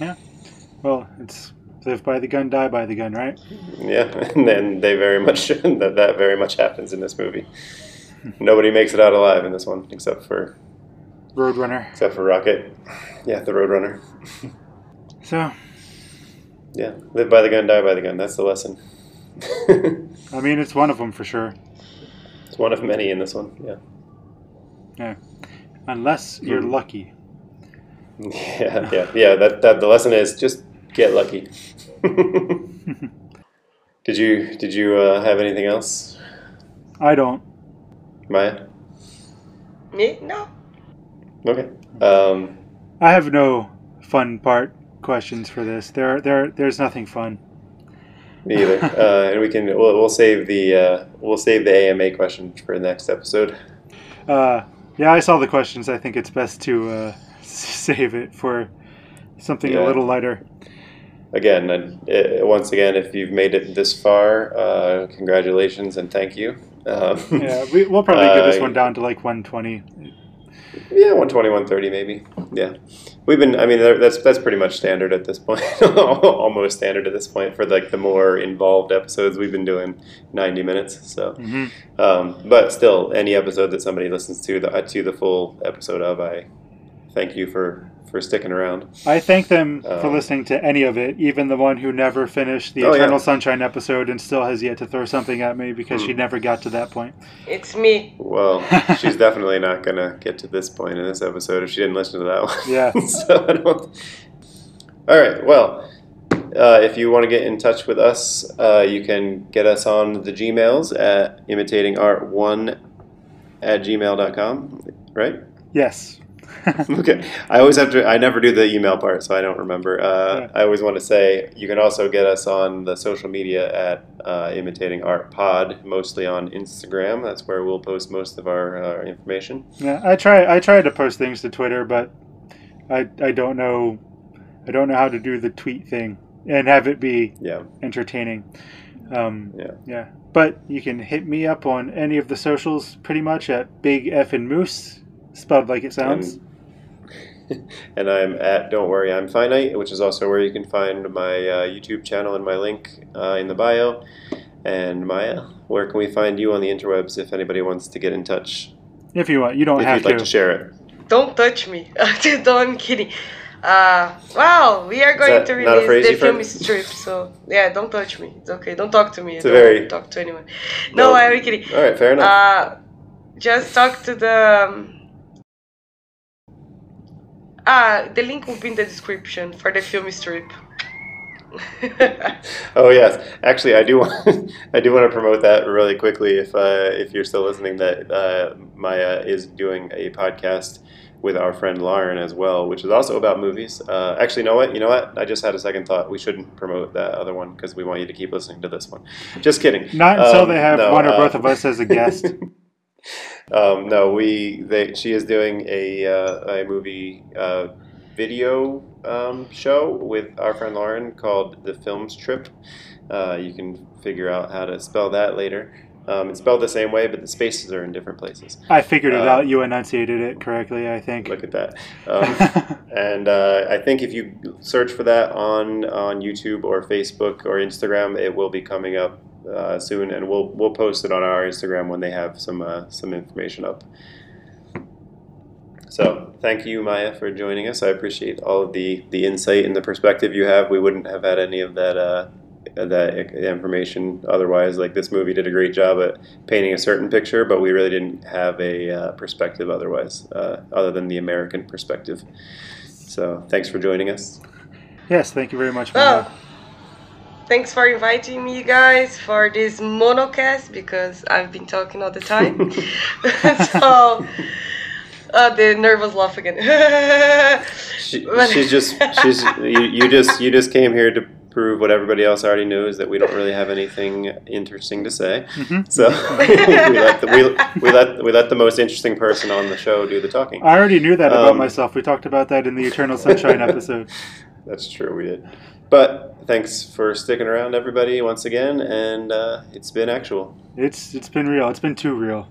Speaker 2: Yeah.
Speaker 3: Well, it's live by the gun, die by the gun, right?
Speaker 2: Yeah, and then they very much that that very much happens in this movie. Nobody makes it out alive in this one, except for
Speaker 3: Roadrunner.
Speaker 2: except for Rocket. Yeah, the Roadrunner.
Speaker 3: So,
Speaker 2: Yeah, live by the gun, die by the gun. That's the lesson.
Speaker 3: I mean, it's one of them for sure.
Speaker 2: it's one of many in this one. Yeah,
Speaker 3: Yeah. Unless you're
Speaker 2: Hmm.
Speaker 3: lucky.
Speaker 2: yeah, yeah, yeah. That that the lesson is just get lucky. did you did you uh, have anything else,
Speaker 3: I don't.
Speaker 2: Maia?
Speaker 4: Me? No.
Speaker 2: Okay. Um,
Speaker 3: I have no fun part questions for this. There, there, there's nothing fun.
Speaker 2: Me either. uh, and we can we'll, we'll save the uh, we'll save the AMA question for the next episode.
Speaker 3: Uh, yeah, I saw the questions. I think it's best to uh, save it for something
Speaker 2: Yeah.
Speaker 3: a little lighter.
Speaker 2: Again, and, uh, once again, if you've made it this far, uh, congratulations and thank you. Um,
Speaker 3: Yeah, we, we'll probably get this
Speaker 2: Uh,
Speaker 3: one down to like 120.
Speaker 2: yeah, 120, 130 maybe. Yeah, we've been. I mean, that's that's pretty much standard at this point. Almost standard at this point for like the more involved episodes. We've been doing 90 minutes. So,
Speaker 3: hmm
Speaker 2: um, but still, any episode that somebody listens to the to the full episode of, I thank you for for sticking around.
Speaker 3: I thank them for
Speaker 2: Um,
Speaker 3: listening to any of it, even the one who never finished the
Speaker 2: Oh,
Speaker 3: Eternal
Speaker 2: yeah.
Speaker 3: Sunshine episode and still has yet to throw something at me because
Speaker 2: Hmm.
Speaker 3: she never got to that point.
Speaker 4: It's me.
Speaker 2: Well, she's definitely not gonna get to this point in this episode if she didn't listen to that one.
Speaker 3: Yeah.
Speaker 2: so I don't. All right. Well, uh, if you want to get in touch with us, uh, you can get us on the Gmails at imitatingart1 at gmail.com, right?
Speaker 3: Yes.
Speaker 2: okay. I always have to. I never do the email part, so I don't remember. Uh,
Speaker 3: Yeah.
Speaker 2: I always want to say you can also get us on the social media at uh, Imitating Art Pod, mostly on Instagram. That's where we'll post most of our uh, information.
Speaker 3: Yeah, I try. I try to post things to Twitter, but I I don't know. I don't know how to do the tweet thing and have it be
Speaker 2: Yeah.
Speaker 3: entertaining. Um,
Speaker 2: Yeah.
Speaker 3: yeah. But you can hit me up on any of the socials pretty much at Big F and Moose, spelled like it sounds.
Speaker 2: and I'm at Don't Worry I'm Finite, which is also where you can find my uh, YouTube channel and my link uh, in the bio. And Maia, where can we find you on the interwebs if anybody wants to get in touch?
Speaker 3: if you want, you don't
Speaker 2: if
Speaker 3: have
Speaker 2: you'd like
Speaker 3: to.
Speaker 2: to share it.
Speaker 4: Don't touch me. no, I'm kidding. Uh, wow, we are going to release
Speaker 2: phrase
Speaker 4: the
Speaker 2: you've Films
Speaker 4: Trip, so yeah, don't touch me. It's okay. Don't talk to me.
Speaker 2: It's
Speaker 4: don't
Speaker 2: very-
Speaker 4: talk to anyone. No, I'm kidding.
Speaker 2: All right, fair enough.
Speaker 4: Uh, just talk to the. Um, ah, the link will be in the description for the Films Trip.
Speaker 2: Oh yes, actually, I do want I do want to promote that really quickly. If uh, if you're still listening, that uh, Maia is doing a podcast with our friend Lauren as well, which is also about movies. Uh, actually, you know what? You know what? I just had a second thought. We shouldn't promote that other one because we want you to keep listening to this one. Just kidding.
Speaker 3: Not until
Speaker 2: Um,
Speaker 3: they have
Speaker 2: no,
Speaker 3: one or
Speaker 2: uh,
Speaker 3: both of us as a guest.
Speaker 2: um, no, we they she is doing a uh, a movie uh, video um, show with our friend Lauren called The Films Trip. Uh, you can figure out how to spell that later. Um, it's spelled the same way, but the spaces are in different places.
Speaker 3: I figured it
Speaker 2: Uh,
Speaker 3: out. You enunciated it correctly, I think.
Speaker 2: Look at that. Um, and uh, I think if you search for that on on YouTube or Facebook or Instagram, it will be coming up uh, soon, and we'll we'll post it on our Instagram when they have some uh, some information up. So thank you, Maia, for joining us. I appreciate all of the the insight and the perspective you have. We wouldn't have had any of that. Uh, that information otherwise like this movie did a great job at painting a certain picture but we really didn't have a uh, perspective otherwise uh, other than the american perspective so thanks for joining us
Speaker 3: yes, thank you very much. Maia.
Speaker 4: thanks for inviting me, guys, for this monocast because I've been talking all the time. so, uh, the nervous laugh again.
Speaker 2: she, she's just she's you, you just you just came here to prove what everybody else already knows that we don't really have anything interesting to say
Speaker 3: Mhm.
Speaker 2: so we, let the, we, we let we let the most interesting person on the show do the talking
Speaker 3: I already knew that about
Speaker 2: Um,
Speaker 3: myself. We talked about that in the Eternal Sunshine episode.
Speaker 2: That's true, we did. But thanks for sticking around, everybody, once again, and uh, it's been actual.
Speaker 3: It's it's been real. It's been too real.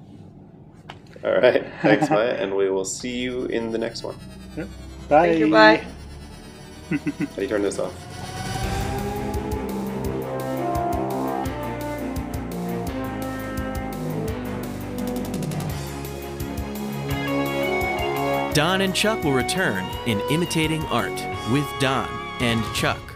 Speaker 2: All right, thanks, Maia, and we will see you in the next one. Yep.
Speaker 3: Bye.
Speaker 4: Thank you, bye.
Speaker 2: How do you turn this off?
Speaker 1: Don and Chuck will return in Imitating Art with Don and Chuck.